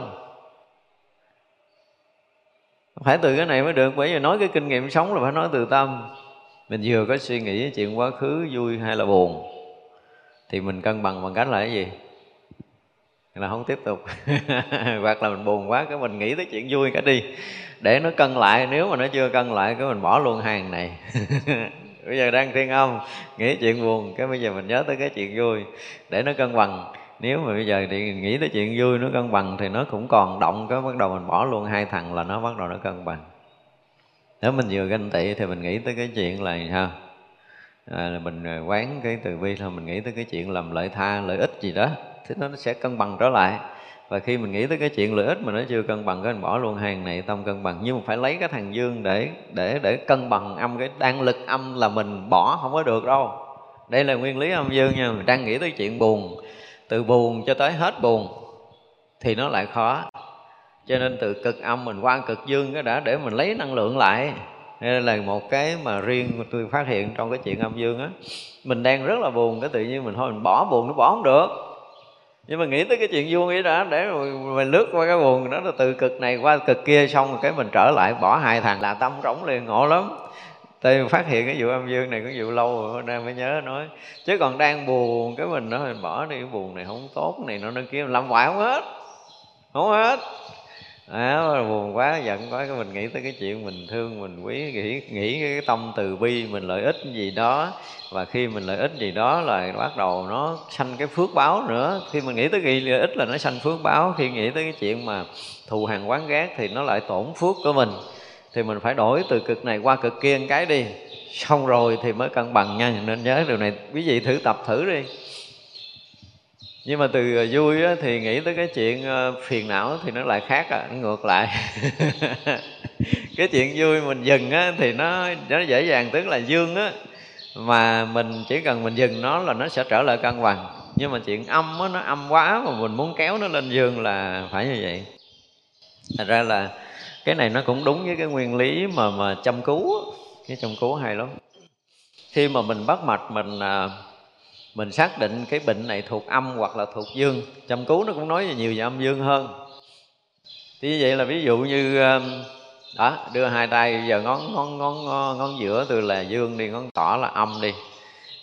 Phải từ cái này mới được bởi vì nói cái kinh nghiệm sống là phải nói từ tâm mình vừa có suy nghĩ chuyện quá khứ vui hay là buồn, thì mình cân bằng bằng cách là cái gì? Là không tiếp tục. Hoặc là mình buồn quá, cái mình nghĩ tới chuyện vui cả đi. Để nó cân lại, nếu mà nó chưa cân lại, cái mình bỏ luôn hàng này. Bây giờ đang thiên âm, nghĩ chuyện buồn, cái bây giờ mình nhớ tới cái chuyện vui. Để nó cân bằng, nếu mà bây giờ thì nghĩ tới chuyện vui nó cân bằng thì nó cũng còn động, cái bắt đầu mình bỏ luôn hai thằng là nó bắt đầu nó cân bằng nếu mình vừa ganh tị thì mình nghĩ tới cái chuyện là sao? À, là mình à, quán cái từ bi là mình nghĩ tới cái chuyện làm lợi tha lợi ích gì đó thì nó sẽ cân bằng trở lại. Và khi mình nghĩ tới cái chuyện lợi ích mà nó chưa cân bằng cái mình bỏ luôn hàng này tâm cân bằng. Nhưng mà phải lấy cái thằng dương để để để cân bằng âm cái đang lực âm là mình bỏ không có được đâu. Đây là nguyên lý âm dương nha mình đang nghĩ tới chuyện buồn từ buồn cho tới hết buồn thì nó lại khó cho nên từ cực âm mình qua cực dương cái đã để mình lấy năng lượng lại. Đây là một cái mà riêng tôi phát hiện trong cái chuyện âm dương á. Mình đang rất là buồn, cái tự nhiên mình thôi, mình bỏ buồn nó bỏ không được. Nhưng mà nghĩ tới cái chuyện vui ấy đã, để mình lướt qua cái buồn đó, là từ cực này qua cực kia xong rồi cái mình trở lại, bỏ hai thằng là tâm rỗng liền, ngộ lắm. Tôi phát hiện cái vụ âm dương này cũng vụ lâu rồi nay mới nhớ nói. Chứ còn đang buồn cái mình nói mình bỏ đi, cái buồn này không tốt này nó nó kia, làm hoài không hết. Không hết à, buồn quá giận quá cái mình nghĩ tới cái chuyện mình thương mình quý nghĩ nghĩ cái tâm từ bi mình lợi ích gì đó. Và khi mình lợi ích gì đó là bắt đầu nó sanh cái phước báo nữa. Khi mình nghĩ tới cái lợi ích là nó sanh phước báo. Khi nghĩ tới cái chuyện mà thù hàng quán gác thì nó lại tổn phước của mình. Thì mình phải đổi từ cực này qua cực kia một cái đi. Xong rồi thì mới cân bằng nha. Nên nhớ điều này. Quý vị thử tập thử đi nhưng mà từ ờ, vui á, thì nghĩ tới cái chuyện ờ, phiền não thì nó lại khác à nó ngược lại. Cái chuyện vui mình dừng á, thì nó nó dễ dàng tức là dương á. Mà mình chỉ cần mình dừng nó là nó sẽ trở lại cân bằng. Nhưng mà chuyện âm á, nó âm quá mà mình muốn kéo nó lên dương là phải như vậy. Thật ra là cái này nó cũng đúng với cái nguyên lý mà mà chăm cứu cái chăm cứu hay lắm. Khi mà mình bắt mạch mình à, mình xác định cái bệnh này thuộc âm hoặc là thuộc dương. Chăm cứu nó cũng nói về nhiều về âm dương hơn. Thì như vậy là ví dụ như um, đó đưa hai tay giờ ngón ngón ngón ngón, ngón giữa từ là dương đi ngón tỏ là âm đi.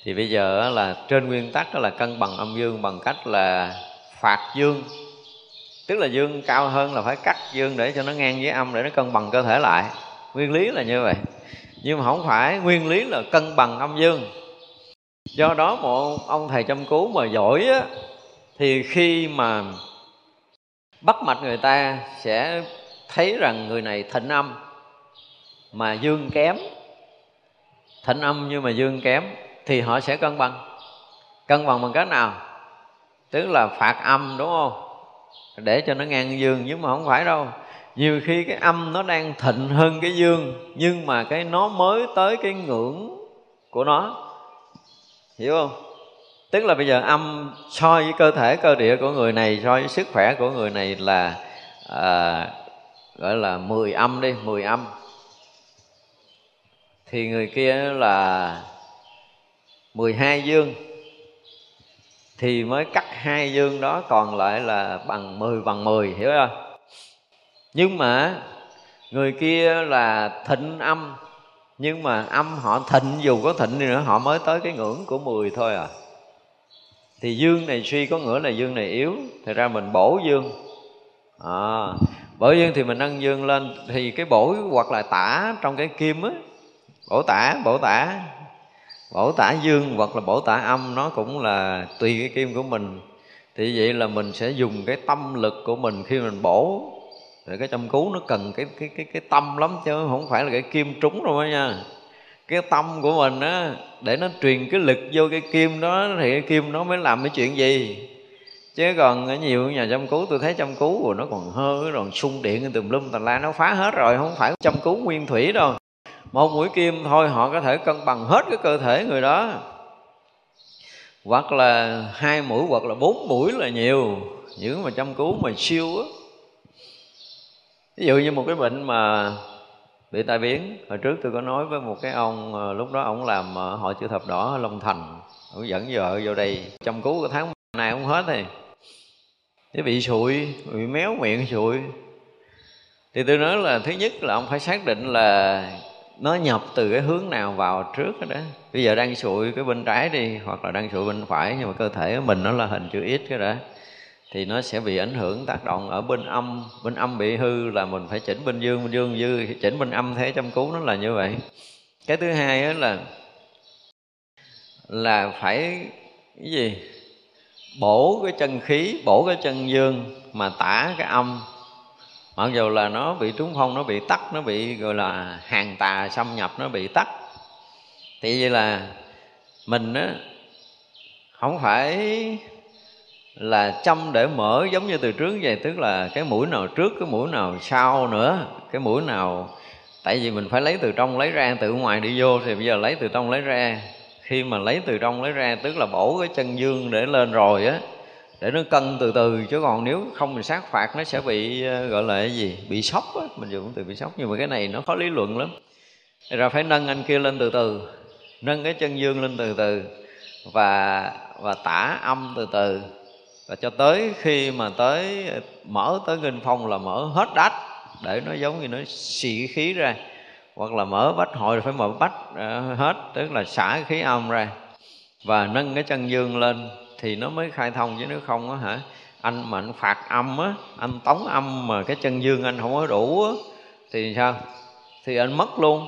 Thì bây giờ là trên nguyên tắc đó là cân bằng âm dương bằng cách là phạt dương. Tức là dương cao hơn là phải cắt dương để cho nó ngang với âm để nó cân bằng cơ thể lại. Nguyên lý là như vậy. Nhưng mà không phải nguyên lý là cân bằng âm dương do đó một ông thầy chăm cứu mà giỏi á, thì khi mà bắt mạch người ta sẽ thấy rằng người này thịnh âm, mà dương kém. Thịnh âm nhưng mà dương kém thì họ sẽ cân bằng. Cân bằng bằng cách nào? Tức là phạt âm, đúng không? Để cho nó ngang dương, nhưng mà không phải đâu. Nhiều khi cái âm nó đang thịnh hơn cái dương, nhưng mà cái nó mới tới cái ngưỡng của nó hiểu không? Tức là bây giờ âm so với cơ thể cơ địa của người này so với sức khỏe của người này là à, gọi là 10 âm đi 10 âm. Thì người kia là 12 dương. Thì mới cắt hai dương đó còn lại là bằng 10 bằng 10 hiểu không? Nhưng mà người kia là thịnh âm nhưng mà âm họ thịnh dù có thịnh đi nữa họ mới tới cái ngưỡng của 10 thôi à. Thì dương này suy có nghĩa là dương này yếu thì ra mình bổ dương. À, bổ dương thì mình nâng dương lên thì cái bổ hoặc là tả trong cái kim á bổ tả bổ tả bổ tả dương hoặc là bổ tả âm nó cũng là tùy cái kim của mình. Thì vậy là mình sẽ dùng cái tâm lực của mình khi mình bổ rồi cái châm cứu nó cần cái cái cái cái tâm lắm, chứ không phải là cái kim trúng đâu đó nha. Cái tâm của mình á, để nó truyền cái lực vô cái kim đó, thì cái kim nó mới làm cái chuyện gì? Chứ còn ở nhiều nhà chăm cứu, tôi thấy chăm cứu rồi nó còn hơi rồi xung điện tùm lum tà la, nó phá hết rồi, không phải chăm cứu nguyên thủy đâu. Một mũi kim thôi, họ có thể cân bằng hết cái cơ thể người đó. Hoặc là hai mũi, hoặc là bốn mũi là nhiều. Những mà chăm cứu mà siêu á ví dụ như một cái bệnh mà bị tai biến hồi trước tôi có nói với một cái ông ờ, lúc đó ông làm ờ, hội chữ thập đỏ ở long thành ông dẫn vợ vô đây chăm cứu cái tháng này không hết thì. Cái bị sụi bị méo miệng sụi. Thì tôi nói là thứ nhất là ông phải xác định là nó nhập từ cái hướng nào vào trước đó, đó. Bây giờ đang sụi cái bên trái đi hoặc là đang sụi bên phải nhưng mà cơ thể của mình nó là hình chữ x cái đó thì nó sẽ bị ảnh hưởng tác động ở bên âm. Bên âm bị hư là mình phải chỉnh bên dương bên dương dư, chỉnh bên âm thế chăm cứu nó là như vậy. Cái thứ hai đó là là phải cái gì? Bổ cái chân khí, bổ cái chân dương mà tả cái âm. Mặc dù là nó bị trúng phong nó bị tắt nó bị gọi là hàng tà xâm nhập, nó bị tắt thì vậy là mình á, không phải là châm để mở giống như từ trước vậy, tức là cái mũi nào trước, cái mũi nào sau nữa, cái mũi nào, tại vì mình phải lấy từ trong lấy ra, từ ngoài đi vô thì bây giờ lấy từ trong lấy ra. Khi mà lấy từ trong lấy ra, tức là bổ cái chân dương để lên rồi á, để nó cân từ từ, chứ còn nếu không mình sát phạt nó sẽ bị ờ, gọi là cái gì, bị sốc á, mình dùng từ bị sốc, nhưng mà cái này nó khó lý luận lắm. Rồi phải nâng anh kia lên từ từ, nâng cái chân dương lên từ từ, và và tả âm từ từ và cho tới khi mà tới, mở tới kinh phong là mở hết đách để nó giống như nó xị khí ra. Hoặc là mở bách hội phải mở bách ờ, hết, tức là xả khí âm ra. Và nâng cái chân dương lên thì nó mới khai thông, chứ nếu không á hả, anh mà anh phạt âm á, anh tống âm mà cái chân dương anh không có đủ á, thì sao? Thì anh mất luôn.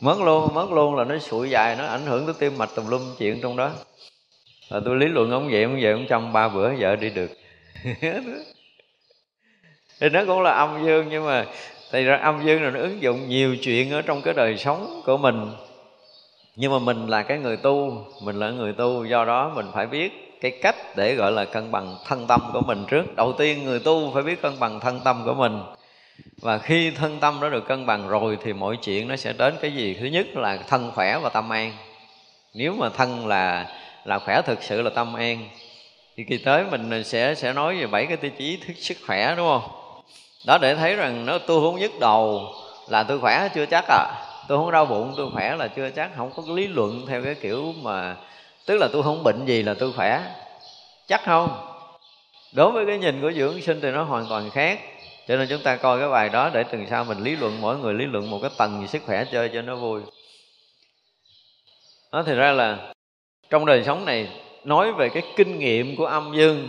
Mất luôn mất luôn là nó sụi dài, nó ảnh hưởng tới tim mạch tùm lum chuyện trong đó là tôi lý luận ông vậy ông vậy ông trong ba bữa vợ đi được. Thì nó cũng là âm dương, nhưng mà thì ra âm dương là nó ứng dụng nhiều chuyện ở trong cái đời sống của mình. Nhưng mà mình là cái người tu, mình là người tu, do đó mình phải biết cái cách để gọi là cân bằng thân tâm của mình trước. Đầu tiên, người tu phải biết cân bằng thân tâm của mình. Và khi thân tâm nó được cân bằng rồi thì mọi chuyện nó sẽ đến cái gì? Thứ nhất là thân khỏe và tâm an. Nếu mà thân là là khỏe thực sự là tâm an. Thì kỳ tới mình sẽ sẽ nói về bảy cái tiêu chí thức sức khỏe, đúng không? Đó để thấy rằng nó tôi không nhức đầu là tôi khỏe chưa chắc à. Tôi không đau bụng, tôi khỏe là chưa chắc. Không có lý luận theo cái kiểu mà, tức là tôi không bệnh gì là tôi khỏe. Chắc không? Đối với cái nhìn của dưỡng sinh thì nó hoàn toàn khác. Cho nên chúng ta coi cái bài đó để tuần sau mình lý luận, mỗi người lý luận một cái tầng sức khỏe chơi cho nó vui. Đó, thì ra là trong đời sống này nói về cái kinh nghiệm của âm dương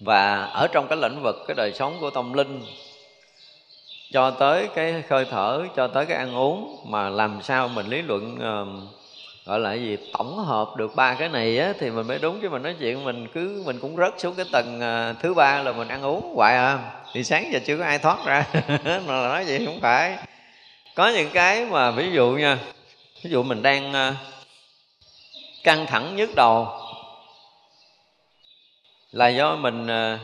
và ở trong cái lĩnh vực cái đời sống của tâm linh cho tới cái khơi thở cho tới cái ăn uống mà làm sao mình lý luận uh, gọi là gì tổng hợp được ba cái này á thì mình mới đúng. Chứ mình nói chuyện mình cứ mình cũng rớt xuống cái tầng uh, thứ ba là mình ăn uống hoài à. Thì sáng giờ chưa có ai thoát ra mà nói vậy không phải. Có những cái mà ví dụ nha ví dụ mình đang uh, căng thẳng nhức đầu. Là do mình ờ,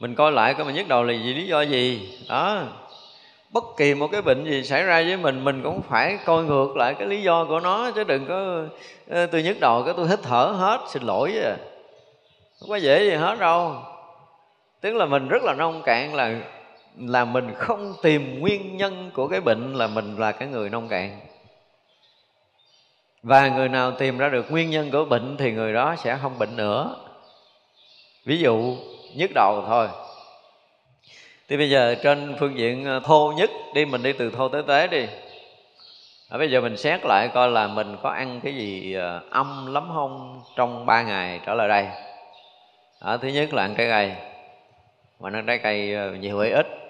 mình coi lại coi mình nhức đầu là vì lý do gì? Đó. Bất kỳ một cái bệnh gì xảy ra với mình mình cũng phải coi ngược lại cái lý do của nó chứ đừng có ờ, tôi nhức đầu cái tôi hít thở hết, xin lỗi chứ không có dễ gì hết đâu. Tức là mình rất là nông cạn là là mình không tìm nguyên nhân của cái bệnh là mình là cái người nông cạn và người nào tìm ra được nguyên nhân của bệnh thì người đó sẽ không bệnh nữa. Ví dụ nhức đầu thôi. Thì bây giờ trên phương diện ờ, thô nhất đi mình đi từ thô tới tế đi. À, bây giờ mình xét lại coi là mình có ăn cái gì ờ, âm lắm không trong ba ngày trở lại đây. À, thứ nhất là ăn trái cây. Mà ăn trái cây nhiều hay ít?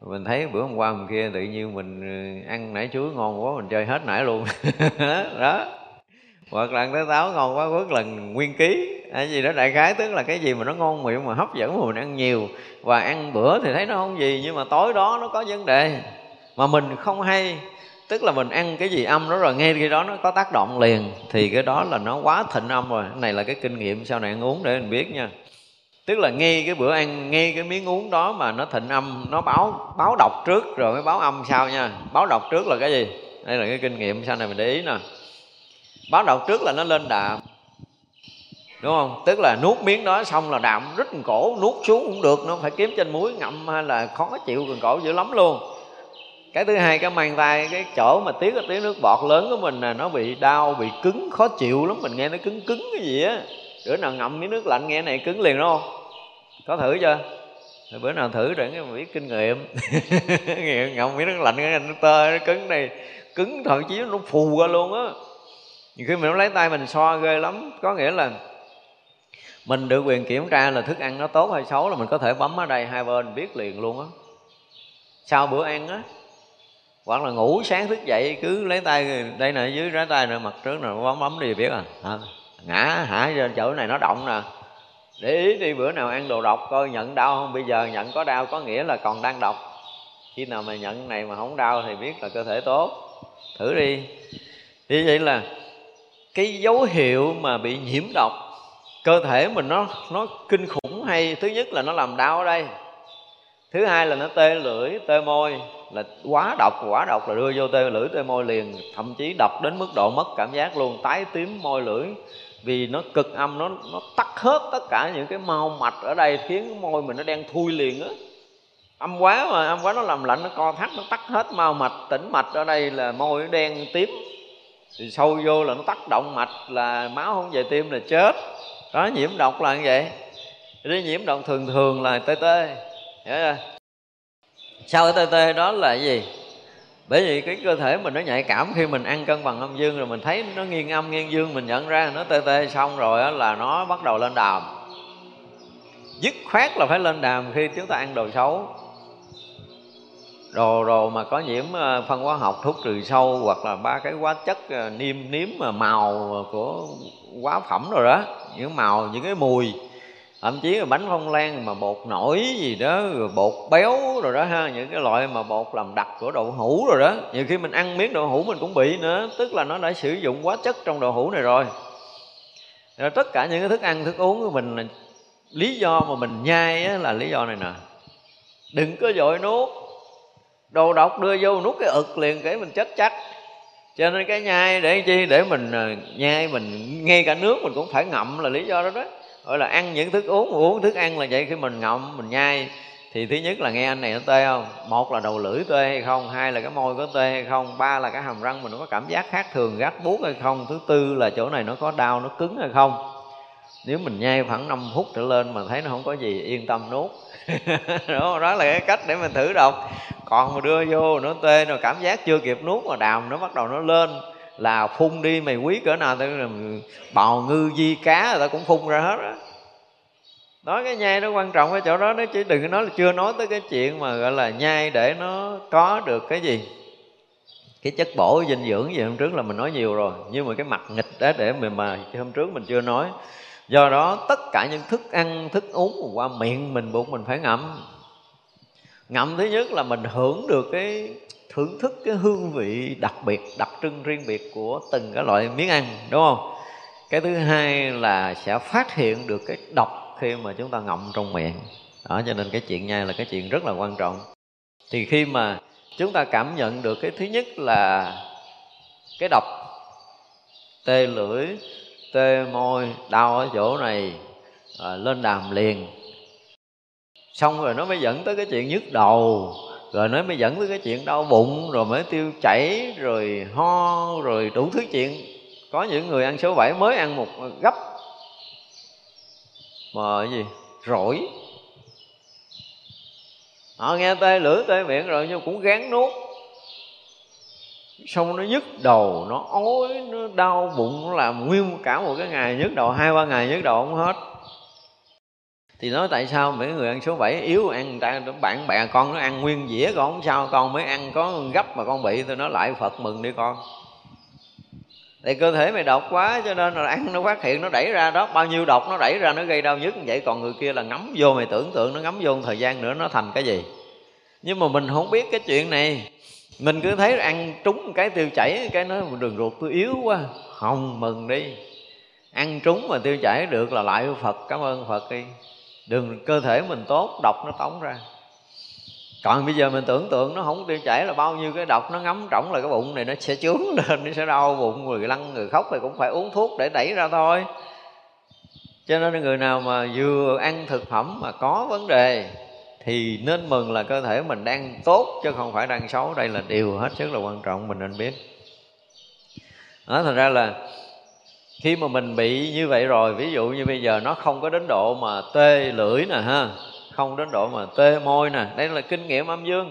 Mình thấy bữa hôm qua hôm kia tự nhiên mình ừ, ăn nải chuối ngon quá, mình chơi hết nải luôn. Đó. Hoặc là ăn tới táo ngon quá, quất lần nguyên ký. Hay gì đó, đại khái, tức là cái gì mà nó ngon miệng mà hấp dẫn mà mình ăn nhiều. Và ăn bữa thì thấy nó không gì, nhưng mà tối đó nó có vấn đề. Mà mình không hay. Tức là mình ăn cái gì âm đó rồi ngay khi đó nó có tác động liền. Thì cái đó là nó quá thịnh âm rồi. Cái này là cái kinh nghiệm sau này ăn uống để mình biết nha tức là ngay cái bữa ăn ngay cái miếng uống đó mà nó thịnh âm, nó báo báo độc trước rồi mới báo âm sau nha. Báo độc trước là cái gì? Đây là cái kinh nghiệm, sau này mình để ý nè. Báo độc trước là nó lên đạm. Đúng không? Tức là nuốt miếng đó xong là đạm rít cổ, nuốt xuống cũng được, nó phải kiếm trên muối ngậm hay là khó chịu gần cổ dữ lắm luôn. Cái thứ hai, cái mang tay, cái chỗ mà tiếng cái tiếng nước bọt lớn của mình là nó bị đau, bị cứng, khó chịu lắm. Mình nghe nó cứng cứng cái gì á bữa nào ngậm miếng nước lạnh nghe này cứng liền đúng không? Có thử chưa? Rồi bữa nào thử để cái biết kinh nghiệm. Ngậm miếng nước lạnh cái nó tơ nó cứng này. Cứng thậm chí nó phù ra luôn á. Nhiều khi mình lấy tay mình so ghê lắm. Có nghĩa là mình được quyền kiểm tra là thức ăn nó tốt hay xấu là mình có thể bấm ở đây hai bên biết liền luôn á. Sau bữa ăn á hoặc là ngủ sáng thức dậy cứ lấy tay đây nè dưới trái tay nè mặt trước nè bấm bấm đi biết à, à ngã hả? Trên chỗ này nó động nè. Để ý đi, bữa nào ăn đồ độc coi, nhận đau không? Bây giờ nhận có đau có nghĩa là còn đang độc. Khi nào mà nhận này mà không đau thì biết là cơ thể tốt. Thử đi. Như vậy là cái dấu hiệu mà bị nhiễm độc, cơ thể mình nó nó kinh khủng hay, thứ nhất là nó làm đau ở đây. Thứ hai là nó tê lưỡi, tê môi, là quá độc quá độc là đưa vô tê lưỡi, tê môi liền, thậm chí độc đến mức độ mất cảm giác luôn, tái tím môi lưỡi vì nó cực âm, nó nó tắt hết tất cả những cái mau mạch ở đây, khiến môi mình nó đen thui liền á. Âm quá mà, âm quá nó làm lạnh, nó co thắt, nó tắt hết mau mạch, tĩnh mạch ở đây là môi nó đen tím. Thì sâu vô là nó tắt động mạch, là máu không về tim là chết. Đó, nhiễm độc là như vậy. Cái nhiễm độc thường thường là tê tê hiểu chưa? Sau cái tê tê đó là gì? Bởi vì cái cơ thể mình nó nhạy cảm khi mình ăn cân bằng âm dương rồi mình thấy nó nghiêng âm, nghiêng dương, mình nhận ra nó tê tê xong rồi đó là nó bắt đầu lên đàm. Dứt khoát là phải lên đàm khi chúng ta ăn đồ xấu. Đồ đồ mà có nhiễm ờ, phân hóa học, thuốc trừ sâu hoặc là ba cái hóa chất ờ, niêm, nếm mà màu của hóa phẩm rồi đó, những màu, những cái mùi thậm chí là bánh phong lan mà bột nổi gì đó rồi bột béo rồi đó ha những cái loại mà bột làm đặc của đậu hũ rồi đó. Nhiều khi mình ăn miếng đậu hũ mình cũng bị nữa tức là nó đã sử dụng quá chất trong đậu hũ này rồi. Rồi tất cả những cái thức ăn thức uống của mình là lý do mà mình nhai á, là lý do này nè. Đừng có dội nuốt. Đồ độc đưa vô nuốt cái ực liền cái mình chết chắc. Cho nên cái nhai để chi? Để mình à, nhai mình ngay cả nước mình cũng phải ngậm là lý do đó đó gọi là ăn những thức uống uống thức ăn là vậy. Khi mình ngậm mình nhai thì thứ nhất là nghe anh này nó tê không? Một là đầu lưỡi tê hay không? Hai là cái môi có tê hay không? Ba là cái hàm răng mình có cảm giác khác thường gắt buốt hay không? Thứ tư là chỗ này nó có đau nó cứng hay không? Nếu mình nhai khoảng 5 phút trở lên mà thấy nó không có gì yên tâm nuốt. Đó, đó là cái cách để mình thử đọc còn mà đưa vô nó tê rồi cảm giác chưa kịp nuốt mà đàm nó bắt đầu nó lên là phun đi mày quý cỡ nào, tao bào ngư, di cá người ta cũng phun ra hết á. Nói cái nhai nó quan trọng ở chỗ đó, nó chứ đừng có nói là chưa nói tới cái chuyện mà gọi là nhai để nó có được cái gì. Cái chất bổ dinh dưỡng gì hôm trước là mình nói nhiều rồi, nhưng mà cái mặt nghịch đó để mình mà hôm trước mình chưa nói. Do đó, tất cả những thức ăn, thức uống qua miệng mình bụng mình phải ngậm. Ngậm thứ nhất là mình hưởng được cái thưởng thức cái hương vị đặc biệt đặc trưng riêng biệt của từng cái loại miếng ăn đúng không? Cái thứ hai là sẽ phát hiện được cái độc khi mà chúng ta ngậm trong miệng. Đó cho nên cái chuyện nhai là cái chuyện rất là quan trọng. Thì khi mà chúng ta cảm nhận được cái thứ nhất là cái độc tê lưỡi tê môi đau ở chỗ này à, lên đàm liền. Xong rồi nó mới dẫn tới cái chuyện nhức đầu rồi nó mới dẫn tới cái chuyện đau bụng, rồi mới tiêu chảy, rồi ho, rồi đủ thứ chuyện. Có những người ăn số 7 mới ăn một gấp. Mà cái gì? Rỗi. Họ nghe tê lưỡi tê miệng rồi nhưng cũng gán nuốt. Xong nó nhức đầu, nó ói, nó đau bụng, nó làm nguyên cả một cái ngày nhức đầu, hai ba ngày nhức đầu không hết thì nói tại sao mấy người ăn số 7 yếu ăn ta, bạn bè con nó ăn nguyên dĩa con không sao con mới ăn có gấp mà con bị tôi nói lại phật mừng đi con. Thì cơ thể mày độc quá cho nên là ăn nó phát hiện nó đẩy ra đó, bao nhiêu độc nó đẩy ra nó gây đau nhức như vậy, còn người kia là ngắm vô, mày tưởng tượng nó ngắm vô một thời gian nữa nó thành cái gì. Nhưng mà mình không biết cái chuyện này. Mình cứ thấy ăn trúng cái tiêu chảy, cái nói đường ruột tôi yếu quá không mừng đi. Ăn trúng mà tiêu chảy được là lại phật, cảm ơn phật đi đường cơ thể mình tốt, độc nó tống ra. Còn bây giờ mình tưởng tượng nó không tiêu chảy là bao nhiêu cái độc nó ngấm trỏng là cái bụng này, nó sẽ chướng lên, nó sẽ đau bụng, người lăn, người khóc thì cũng phải uống thuốc để đẩy ra thôi. Cho nên người nào mà vừa ăn thực phẩm mà có vấn đề thì nên mừng là cơ thể mình đang tốt, chứ không phải đang xấu. Đây là điều hết sức là quan trọng, mình nên biết. Đó thành ra là khi mà mình bị như vậy rồi, ví dụ như bây giờ nó không có đến độ mà tê lưỡi nè, ha, không đến độ mà tê môi nè, đây là kinh nghiệm âm dương.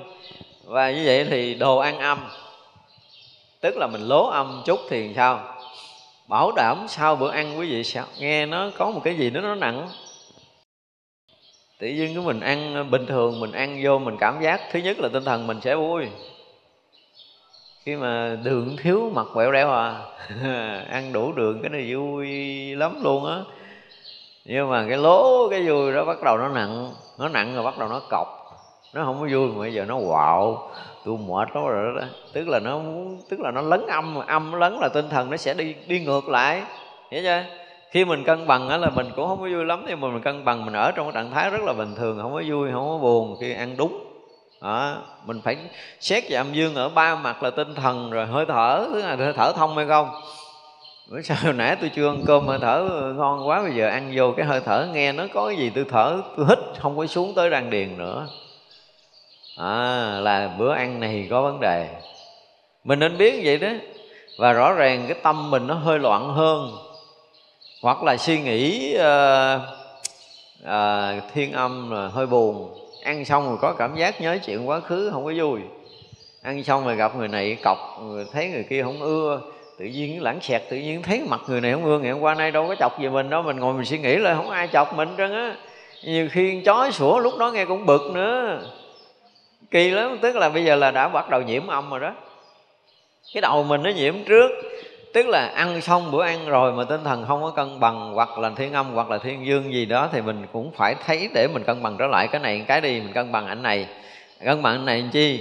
Và như vậy thì đồ ăn âm, tức là mình lố âm chút thì sao? Bảo đảm sau bữa ăn quý vị sẽ nghe nó có một cái gì đó nó nặng. Tự nhiên cái mình ăn bình thường, mình ăn vô mình cảm giác, thứ nhất là tinh thần mình sẽ vui khi mà đường thiếu mặt quẹo đẻo à ăn đủ đường cái này vui lắm luôn á. Nhưng mà cái lố cái vui đó bắt đầu nó nặng nó nặng rồi bắt đầu nó cọc. Nó không có vui mà bây giờ nó quạo. Tôi mệt lắm rồi đó. Tức là nó muốn, tức là nó lấn âm âm lấn là tinh thần nó sẽ đi đi ngược lại. Hiểu chưa? Khi mình cân bằng á là mình cũng không có vui lắm, nhưng mà mình cân bằng, mình ở trong cái trạng thái rất là bình thường, không có vui, không có buồn. Khi ăn đúng đó, mình phải xét về âm dương ở ba mặt là tinh thần rồi hơi thở thứ là hơi thở thông hay không? Bữa sao hồi nãy tôi chưa ăn cơm hơi thở ngon quá bây giờ ăn vô cái hơi thở nghe nó có cái gì tôi thở tôi hít không có xuống tới đan điền nữa. À, là bữa ăn này có vấn đề. Mình nên biết vậy đó. Và rõ ràng cái tâm mình nó hơi loạn hơn. Hoặc là suy nghĩ uh, uh, thiên âm là hơi buồn ăn xong rồi có cảm giác nhớ chuyện quá khứ không có vui. Ăn xong rồi gặp người này cọc, người thấy người kia không ưa, tự nhiên lãng xẹt, tự nhiên thấy mặt người này không ưa. Ngày hôm qua nay đâu có chọc gì mình đâu, mình ngồi mình suy nghĩ là không ai chọc mình trơn á. Nhiều khi chói sủa lúc đó nghe cũng bực nữa. Kỳ lắm, tức là bây giờ là đã bắt đầu nhiễm âm rồi đó. Cái đầu mình nó nhiễm trước tức là ăn xong bữa ăn rồi mà tinh thần không có cân bằng, hoặc là thiên âm, hoặc là thiên dương gì đó, thì mình cũng phải thấy để mình cân bằng trở lại. Cái này cái đi, mình cân bằng ảnh này. Cân bằng ảnh này làm chi?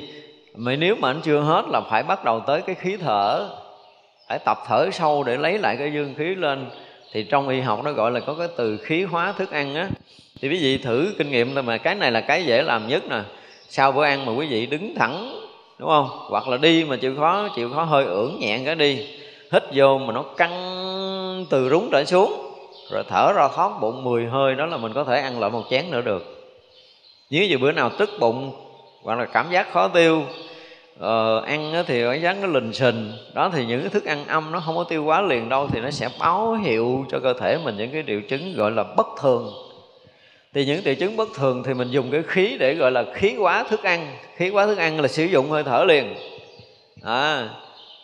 Mà nếu mà anh chưa hết là phải bắt đầu tới cái khí thở. Phải tập thở sâu để lấy lại cái dương khí lên. Thì trong y học nó gọi là có cái từ khí hóa thức ăn á. Thì quý vị thử kinh nghiệm thôi mà. Cái này là cái dễ làm nhất nè. Sau bữa ăn mà quý vị đứng thẳng, đúng không? Hoặc là đi mà chịu khó chịu khó hơi ưỡn nhẹn cái đi hít vô mà nó căng từ rúng trở xuống. Rồi thở ra thoát bụng 10 hơi đó là mình có thể ăn lại một chén nữa được. Nếu như bữa nào tức bụng hoặc là cảm giác khó tiêu ờ, ăn thì cảm giác nó lình xình đó thì những cái thức ăn âm nó không có tiêu quá liền đâu thì nó sẽ báo hiệu cho cơ thể mình những cái triệu chứng gọi là bất thường. Thì những triệu chứng bất thường thì mình dùng cái khí để gọi là khí quá thức ăn. Khí quá thức ăn là sử dụng hơi thở liền. À,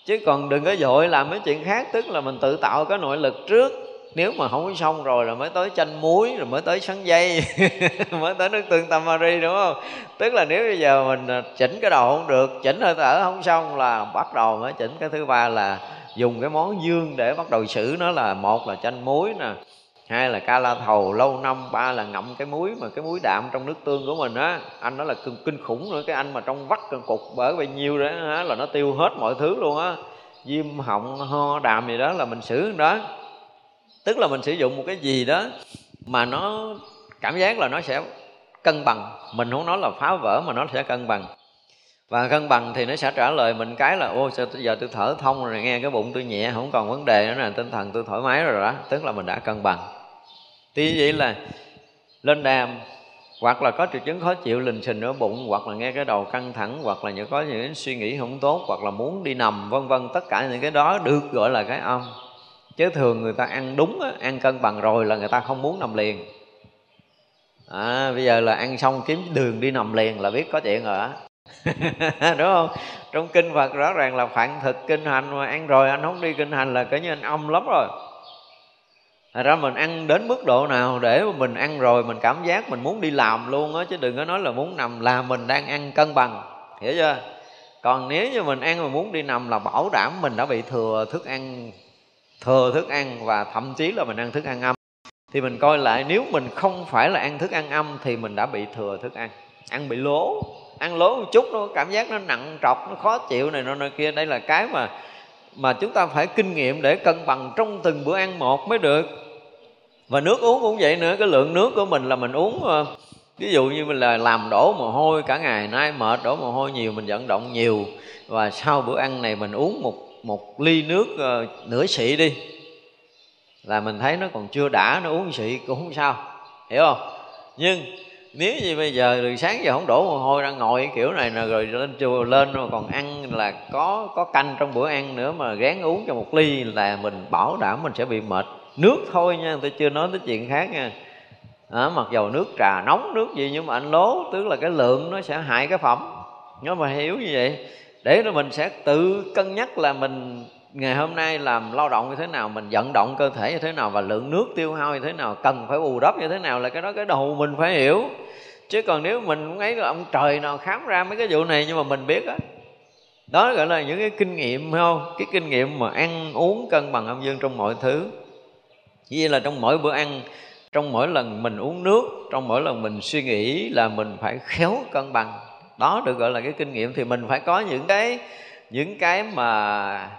chứ còn đừng có dội làm mấy chuyện khác, tức là mình tự tạo cái nội lực trước. Nếu mà không có xong rồi là mới tới chanh muối, rồi mới tới sắn dây, mới tới nước tương tamari, đúng không? Tức là nếu bây giờ mình à, chỉnh cái đầu không được, chỉnh hơi thở không xong là bắt đầu mới chỉnh. Cái thứ ba là dùng cái món dương để bắt đầu xử, nó là một là chanh muối nè hai là ca la thầu lâu năm ba là ngậm cái muối mà cái muối đạm trong nước tương của mình á. Anh đó là kinh khủng nữa cái anh mà trong vắt cục bởi bao nhiêu đó á, là nó tiêu hết mọi thứ luôn á. Viêm họng ho đàm gì đó là mình xử đó. Tức là mình sử dụng một cái gì đó mà nó cảm giác là nó sẽ cân bằng. Mình không nói là phá vỡ mà nó sẽ cân bằng. Và cân bằng thì nó sẽ trả lời mình cái là ô sao giờ tôi thở thông rồi nghe cái bụng tôi nhẹ không còn vấn đề nữa nè tinh thần tôi thoải mái rồi đó. Tức là mình đã cân bằng thì vậy là lên đàm hoặc là có triệu chứng khó chịu lình xình ở bụng hoặc là nghe cái đầu căng thẳng hoặc là có những suy nghĩ không tốt hoặc là muốn đi nằm vân vân tất cả những cái đó được gọi là cái âm. Chứ thường người ta ăn đúng ăn cân bằng rồi là người ta không muốn nằm liền. À, bây giờ là ăn xong kiếm đường đi nằm liền là biết có chuyện rồi á. Đúng không? Trong kinh phật rõ ràng là phạn thực kinh hành mà ăn rồi anh không đi kinh hành là coi như anh âm lắm rồi. Thật ra mình ăn đến mức độ nào để mà mình ăn rồi mình cảm giác mình muốn đi làm luôn á, chứ đừng có nói là muốn nằm là mình đang ăn cân bằng. Hiểu chưa? Còn nếu như mình ăn mà muốn đi nằm là bảo đảm mình đã bị thừa thức ăn, thừa thức ăn và thậm chí là mình ăn thức ăn âm. Thì mình coi lại nếu mình không phải là ăn thức ăn âm thì mình đã bị thừa thức ăn. Ăn bị lố, ăn lố một chút nó cảm giác nó nặng trọc, nó khó chịu này nọ nơi kia. Đây là cái mà mà chúng ta phải kinh nghiệm để cân bằng trong từng bữa ăn một mới được. Và nước uống cũng vậy nữa cái lượng nước của mình là mình uống ờ, ví dụ như mình là làm đổ mồ hôi cả ngày nay mệt đổ mồ hôi nhiều mình vận động nhiều và sau bữa ăn này mình uống một một ly nước uh, nửa xị đi là mình thấy nó còn chưa đã nó uống xị cũng không sao hiểu không? Nhưng nếu như bây giờ từ sáng giờ không đổ mồ hôi ra ngồi kiểu này nè rồi lên chùa lên rồi còn ăn là có có canh trong bữa ăn nữa mà gán uống cho một ly là mình bảo đảm mình sẽ bị mệt. Nước thôi nha tôi chưa nói tới chuyện khác nha. À, mặc dầu nước trà nóng nước gì nhưng mà anh lố tức là cái lượng nó sẽ hại cái phẩm. Nó mà hiểu như vậy. Để rồi mình sẽ tự cân nhắc là mình ngày hôm nay làm lao động như thế nào, mình vận động cơ thể như thế nào và lượng nước tiêu hao như thế nào, cần phải bù đắp như thế nào là cái đó cái đầu mình phải hiểu. Chứ còn nếu mình cũng ấy là ông trời nào khám ra mấy cái vụ này nhưng mà mình biết á. Đó. đó gọi là những cái kinh nghiệm không? Cái kinh nghiệm mà ăn uống cân bằng âm dương trong mọi thứ. Như là trong mỗi bữa ăn, trong mỗi lần mình uống nước, trong mỗi lần mình suy nghĩ là mình phải khéo cân bằng. Đó được gọi là cái kinh nghiệm thì mình phải có những cái những cái mà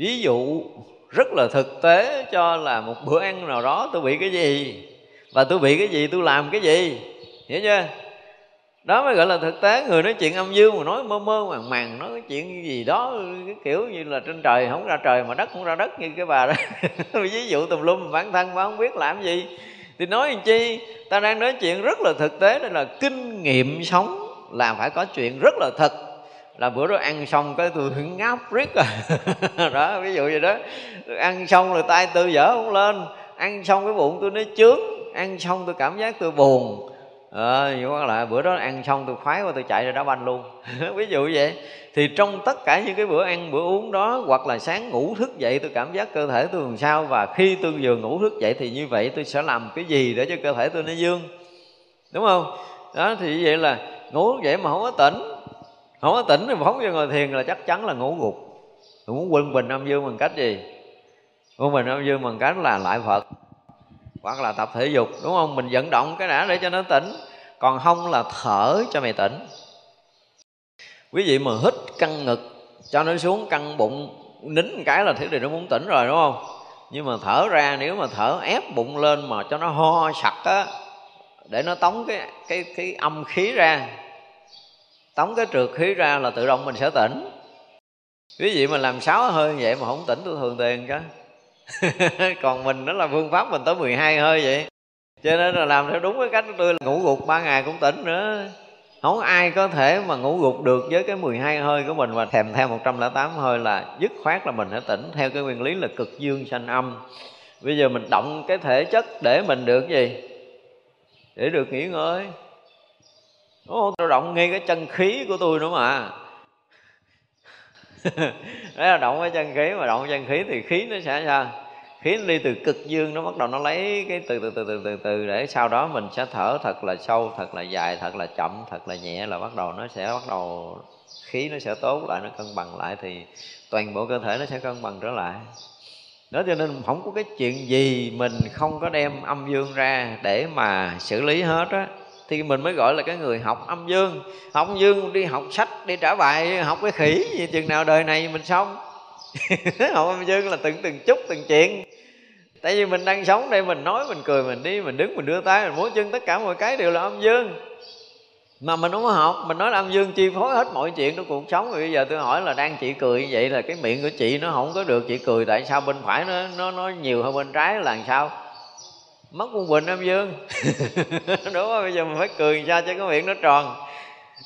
ví dụ, rất là thực tế cho là một bữa ăn nào đó tôi bị cái gì? Và tôi bị cái gì? Tôi làm cái gì? Hiểu chưa? Đó mới gọi là thực tế. Người nói chuyện âm dương mà nói mơ mơ màng màng, nói cái chuyện gì đó, cái kiểu như là trên trời không ra trời mà đất không ra đất như cái bà đó. Ví dụ tùm lum, bản thân mà không biết làm gì. Thì nói làm chi? Ta đang nói chuyện rất là thực tế, đây là kinh nghiệm sống là phải có chuyện rất là thật là bữa đó ăn xong cái tôi ngáp riết rồi à. đó, ví dụ vậy đó. Ăn xong rồi tay tôi dở không lên. Ăn xong cái bụng tôi nó chướng. Ăn xong tôi cảm giác tôi buồn. Ờ nhưng mà lại bữa đó ăn xong tôi khoái qua tôi chạy ra đá banh luôn. Ví dụ vậy. Thì trong tất cả những cái bữa ăn, bữa uống đó, hoặc là sáng ngủ thức dậy, tôi cảm giác cơ thể tôi làm sao? Và khi tôi vừa ngủ thức dậy thì như vậy tôi sẽ làm cái gì để cho cơ thể tôi nó dương? Đúng không? Đó, thì vậy là ngủ dậy mà không có tỉnh không có tỉnh thì phóng vô ngồi thiền là chắc chắn là ngủ gục. Tôi muốn quân bình âm dương bằng cách gì? Quân bình âm dương bằng cách là lại phật, hoặc là tập thể dục, đúng không? Mình vận động cái đã để cho nó tỉnh, còn không là thở cho mày tỉnh. Quý vị mà hít căng ngực, cho nó xuống căng bụng, nín một cái là thế thì nó muốn tỉnh rồi, đúng không? Nhưng mà thở ra, nếu mà thở ép bụng lên mà cho nó ho sặc á, để nó tống cái cái cái âm khí ra tống cái trượt khí ra là tự động mình sẽ tỉnh. Quý vị mà làm sáu hơi vậy mà không tỉnh tôi thường tiền chứ còn mình đó là phương pháp mình tới 12 hơi vậy. Cho nên là làm theo đúng cái cách của tôi là ngủ gục ba ngày cũng tỉnh nữa. Không ai có thể mà ngủ gục được với cái 12 hơi của mình và thèm theo 108 hơi là dứt khoát là mình sẽ tỉnh theo cái nguyên lý là cực dương sanh âm. Bây giờ mình động cái thể chất để mình được gì? Để được nghỉ ngơi đúng không tôi động ngay cái chân khí của tôi nữa mà. Đấy là động cái chân khí, mà động chân khí thì khí nó sẽ sao? Khí nó đi từ cực dương, nó bắt đầu nó lấy cái từ từ từ từ từ từ để sau đó mình sẽ thở thật là sâu, thật là dài, thật là chậm, thật là nhẹ là bắt đầu nó sẽ bắt đầu khí nó sẽ tốt lại, nó cân bằng lại thì toàn bộ cơ thể nó sẽ cân bằng trở lại. Đó cho nên không có cái chuyện gì mình không có đem âm dương ra để mà xử lý hết á thì mình mới gọi là cái người học âm dương. Học âm dương đi học sách, đi trả bài, học cái khỉ gì, chừng nào đời này mình xong học âm dương là từng từng chút, từng chuyện. Tại vì mình đang sống đây, mình nói, mình cười, mình đi, mình đứng, mình đưa tay, mình múa chân, tất cả mọi cái đều là âm dương. Mà mình không có học, mình nói là âm dương chi phối hết mọi chuyện trong cuộc sống. Rồi bây giờ tôi hỏi là đang chị cười như vậy là cái miệng của chị nó không có được chị cười, tại sao bên phải nó nó nó nhiều hơn bên trái là làm sao? Mất quân bình âm dương. Đúng không bây giờ mình phải cười sao cho cái miệng nó tròn.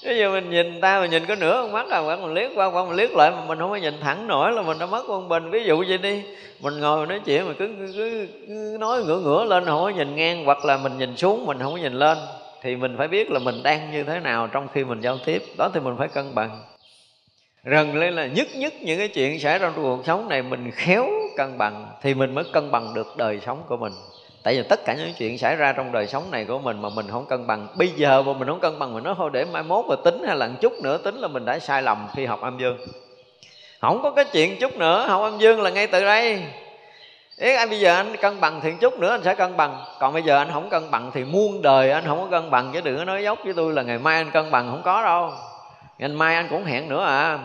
Bây giờ mình nhìn ta mình nhìn có nửa con mắt à hoặc mình liếc qua qua mình liếc lại mà mình không có nhìn thẳng nổi là mình đã mất quân bình. Ví dụ vậy đi mình ngồi nói chuyện mà cứ, cứ, cứ, cứ nói ngửa ngửa lên không có nhìn ngang hoặc là mình nhìn xuống mình không có nhìn lên thì mình phải biết là mình đang như thế nào trong khi mình giao tiếp. Đó thì mình phải cân bằng. Rần lên là nhất nhất những cái chuyện xảy ra trong cuộc sống này mình khéo cân bằng thì mình mới cân bằng được đời sống của mình tại vì tất cả những chuyện xảy ra trong đời sống này của mình mà mình không cân bằng. Bây giờ mà mình không cân bằng mình nói thôi để mai mốt mà tính hay là chút nữa, tính là mình đã sai lầm khi học âm dương. Không có cái chuyện chút nữa, học âm dương là ngay từ đây. Ý anh bây giờ anh cân bằng thì chút nữa anh sẽ cân bằng. Còn bây giờ anh không cân bằng thì muôn đời anh không có cân bằng, Chứ đừng có nói dốc với tôi là ngày mai anh cân bằng, không có đâu. Ngày mai anh cũng hẹn nữa à.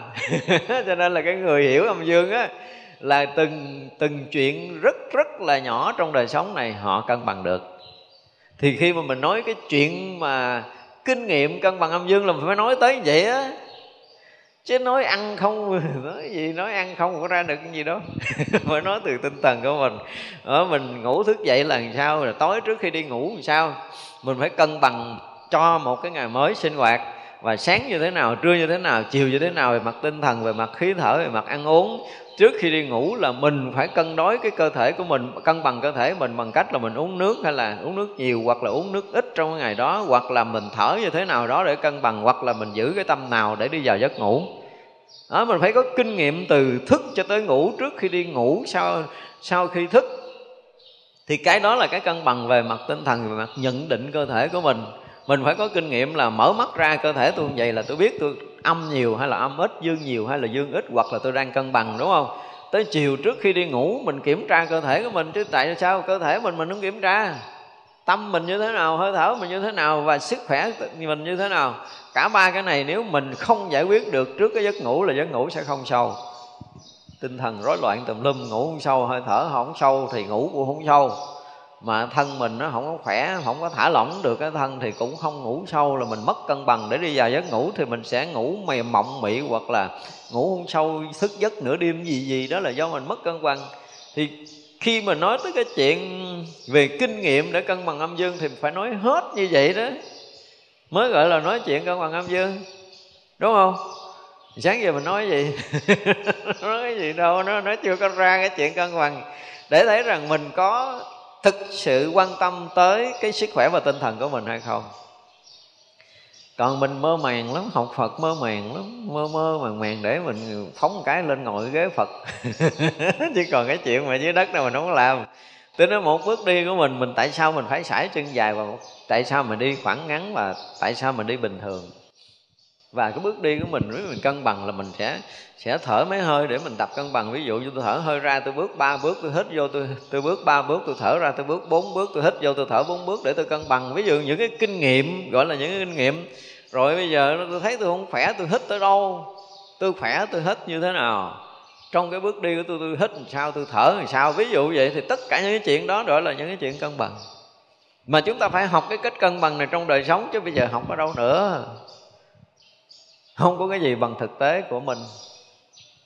Cho nên là cái người hiểu âm dương á là từng từng chuyện rất rất là nhỏ trong đời sống này họ cân bằng được. Thì khi mà mình nói cái chuyện mà kinh nghiệm cân bằng âm dương là mình phải nói tới vậy á. Chứ nói ăn không, nói gì, nói ăn không có ra được cái gì đâu. Phải nói từ tinh thần của mình. Ở mình ngủ thức dậy là làm sao là tối trước khi đi ngủ làm sao? Mình phải cân bằng cho một cái ngày mới sinh hoạt và sáng như thế nào, trưa như thế nào, chiều như thế nào về mặt tinh thần, về mặt khí thở, về mặt ăn uống. Trước khi đi ngủ là mình phải cân đối cái cơ thể của mình, cân bằng cơ thể mình bằng cách là mình uống nước hay là uống nước nhiều hoặc là uống nước ít trong cái ngày đó, hoặc là mình thở như thế nào đó để cân bằng, hoặc là mình giữ cái tâm nào để đi vào giấc ngủ. Đó, mình phải có kinh nghiệm từ thức cho tới ngủ. Trước khi đi ngủ, sau sau khi thức, thì cái đó là cái cân bằng về mặt tinh thần, về mặt nhận định cơ thể của mình mình phải có kinh nghiệm là mở mắt ra cơ thể tôi như vậy là tôi biết tôi âm nhiều hay là âm ít, dương nhiều hay là dương ít, hoặc là tôi đang cân bằng, đúng không? Tới chiều trước khi đi ngủ, mình kiểm tra cơ thể của mình, chứ tại sao cơ thể mình mình không kiểm tra? Tâm mình như thế nào, hơi thở mình như thế nào, và sức khỏe mình như thế nào? Cả ba cái này nếu mình không giải quyết được trước cái giấc ngủ là giấc ngủ sẽ không sâu. Tinh thần rối loạn tùm lum, ngủ không sâu, hơi thở không sâu thì ngủ cũng không sâu mà thân mình nó không có khỏe, không có thả lỏng được cái thân thì cũng không ngủ sâu là mình mất cân bằng. Để đi vào giấc ngủ thì mình sẽ ngủ mềm mộng mị hoặc là ngủ không sâu, thức giấc nửa đêm gì gì, đó là do mình mất cân bằng. Thì khi mà nói tới cái chuyện về kinh nghiệm để cân bằng âm dương thì phải nói hết như vậy đó. Mới gọi là nói chuyện cân bằng âm dương, đúng không? Sáng giờ mình nói gì? Nói cái gì đâu, nó nó chưa có ra cái chuyện cân bằng. Để thấy rằng mình có thực sự quan tâm tới cái sức khỏe và tinh thần của mình hay không? Còn mình mơ màng lắm, học phật mơ màng lắm, mơ mơ màng màng để mình phóng một cái lên ngồi ghế phật. Chứ còn cái chuyện mà dưới đất này mình không có làm. Tôi nói một bước đi của mình mình tại sao mình phải sải chân dài và tại sao mình đi khoảng ngắn và tại sao mình đi bình thường? Và cái bước đi của mình, nếu mình cân bằng là mình sẽ sẽ thở mấy hơi để mình tập cân bằng. Ví dụ như tôi thở hơi ra, tôi bước ba bước, tôi hít vô, tôi tôi bước ba bước, tôi thở ra, tôi bước bốn bước, tôi hít vô, tôi thở bốn bước để tôi cân bằng. Ví dụ những cái kinh nghiệm, gọi là những cái kinh nghiệm. Rồi bây giờ tôi thấy tôi không khỏe, tôi hít tới đâu? Tôi khỏe, tôi hít như thế nào? Trong cái bước đi của tôi tôi hít làm sao, tôi thở làm sao? Ví dụ vậy thì tất cả những cái chuyện đó gọi là những cái chuyện cân bằng. Mà chúng ta phải học cái cách cân bằng này trong đời sống chứ bây giờ học ở đâu nữa? Không có cái gì bằng thực tế của mình.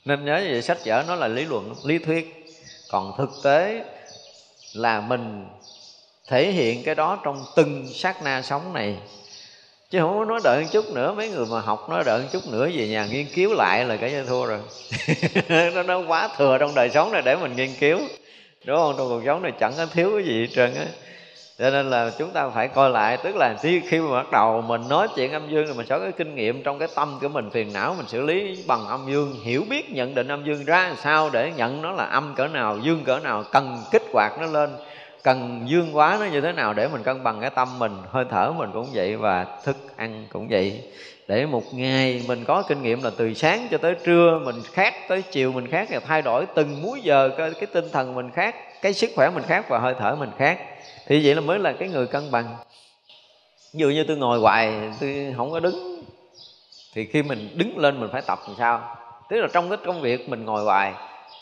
Nên nhớ như vậy, sách vở nó là lý luận, lý thuyết. Còn thực tế là mình thể hiện cái đó trong từng sát na sống này. Chứ không có nói đợi một chút nữa, mấy người mà học nói đợi một chút nữa về nhà nghiên cứu lại là cái thua rồi. Nó nó quá thừa trong đời sống này để mình nghiên cứu. Đúng không? Trong cuộc sống này chẳng có thiếu cái gì hết trơn á cho nên là chúng ta phải coi lại tức là khi mà bắt đầu mình nói chuyện âm dương thì mình sẽ có cái kinh nghiệm trong cái tâm của mình phiền não mình xử lý bằng âm dương hiểu biết nhận định âm dương ra sao để nhận nó là âm cỡ nào dương cỡ nào cần kích hoạt nó lên cần dương quá nó như thế nào để mình cân bằng cái tâm mình. Hơi thở mình cũng vậy và thức ăn cũng vậy. Để một ngày mình có kinh nghiệm là từ sáng cho tới trưa mình khác tới chiều mình khác là thay đổi từng múi giờ cái, cái tinh thần mình khác cái sức khỏe mình khác và hơi thở mình khác thì vậy là mới là cái người cân bằng. Dụ như tôi ngồi hoài, tôi không có đứng, thì khi mình đứng lên mình phải tập làm sao? Tức là trong cái công việc mình ngồi hoài,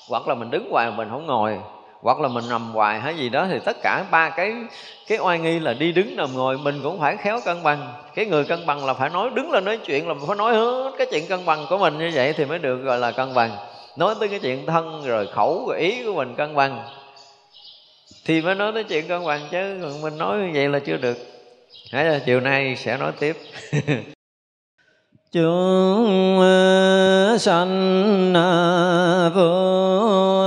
hoặc là mình đứng hoài mình không ngồi, hoặc là mình nằm hoài hay gì đó, thì tất cả ba cái cái oai nghi là đi đứng nằm ngồi, mình cũng phải khéo cân bằng. Cái người cân bằng là phải nói, đứng lên nói chuyện là phải nói hết cái chuyện cân bằng của mình như vậy thì mới được gọi là cân bằng. Nói tới cái chuyện thân rồi khẩu rồi ý của mình cân bằng thì mới nói tới chuyện cân bằng chứ mình nói như vậy là chưa được. Hãy là chiều nay sẽ nói tiếp. Chúng sanh vô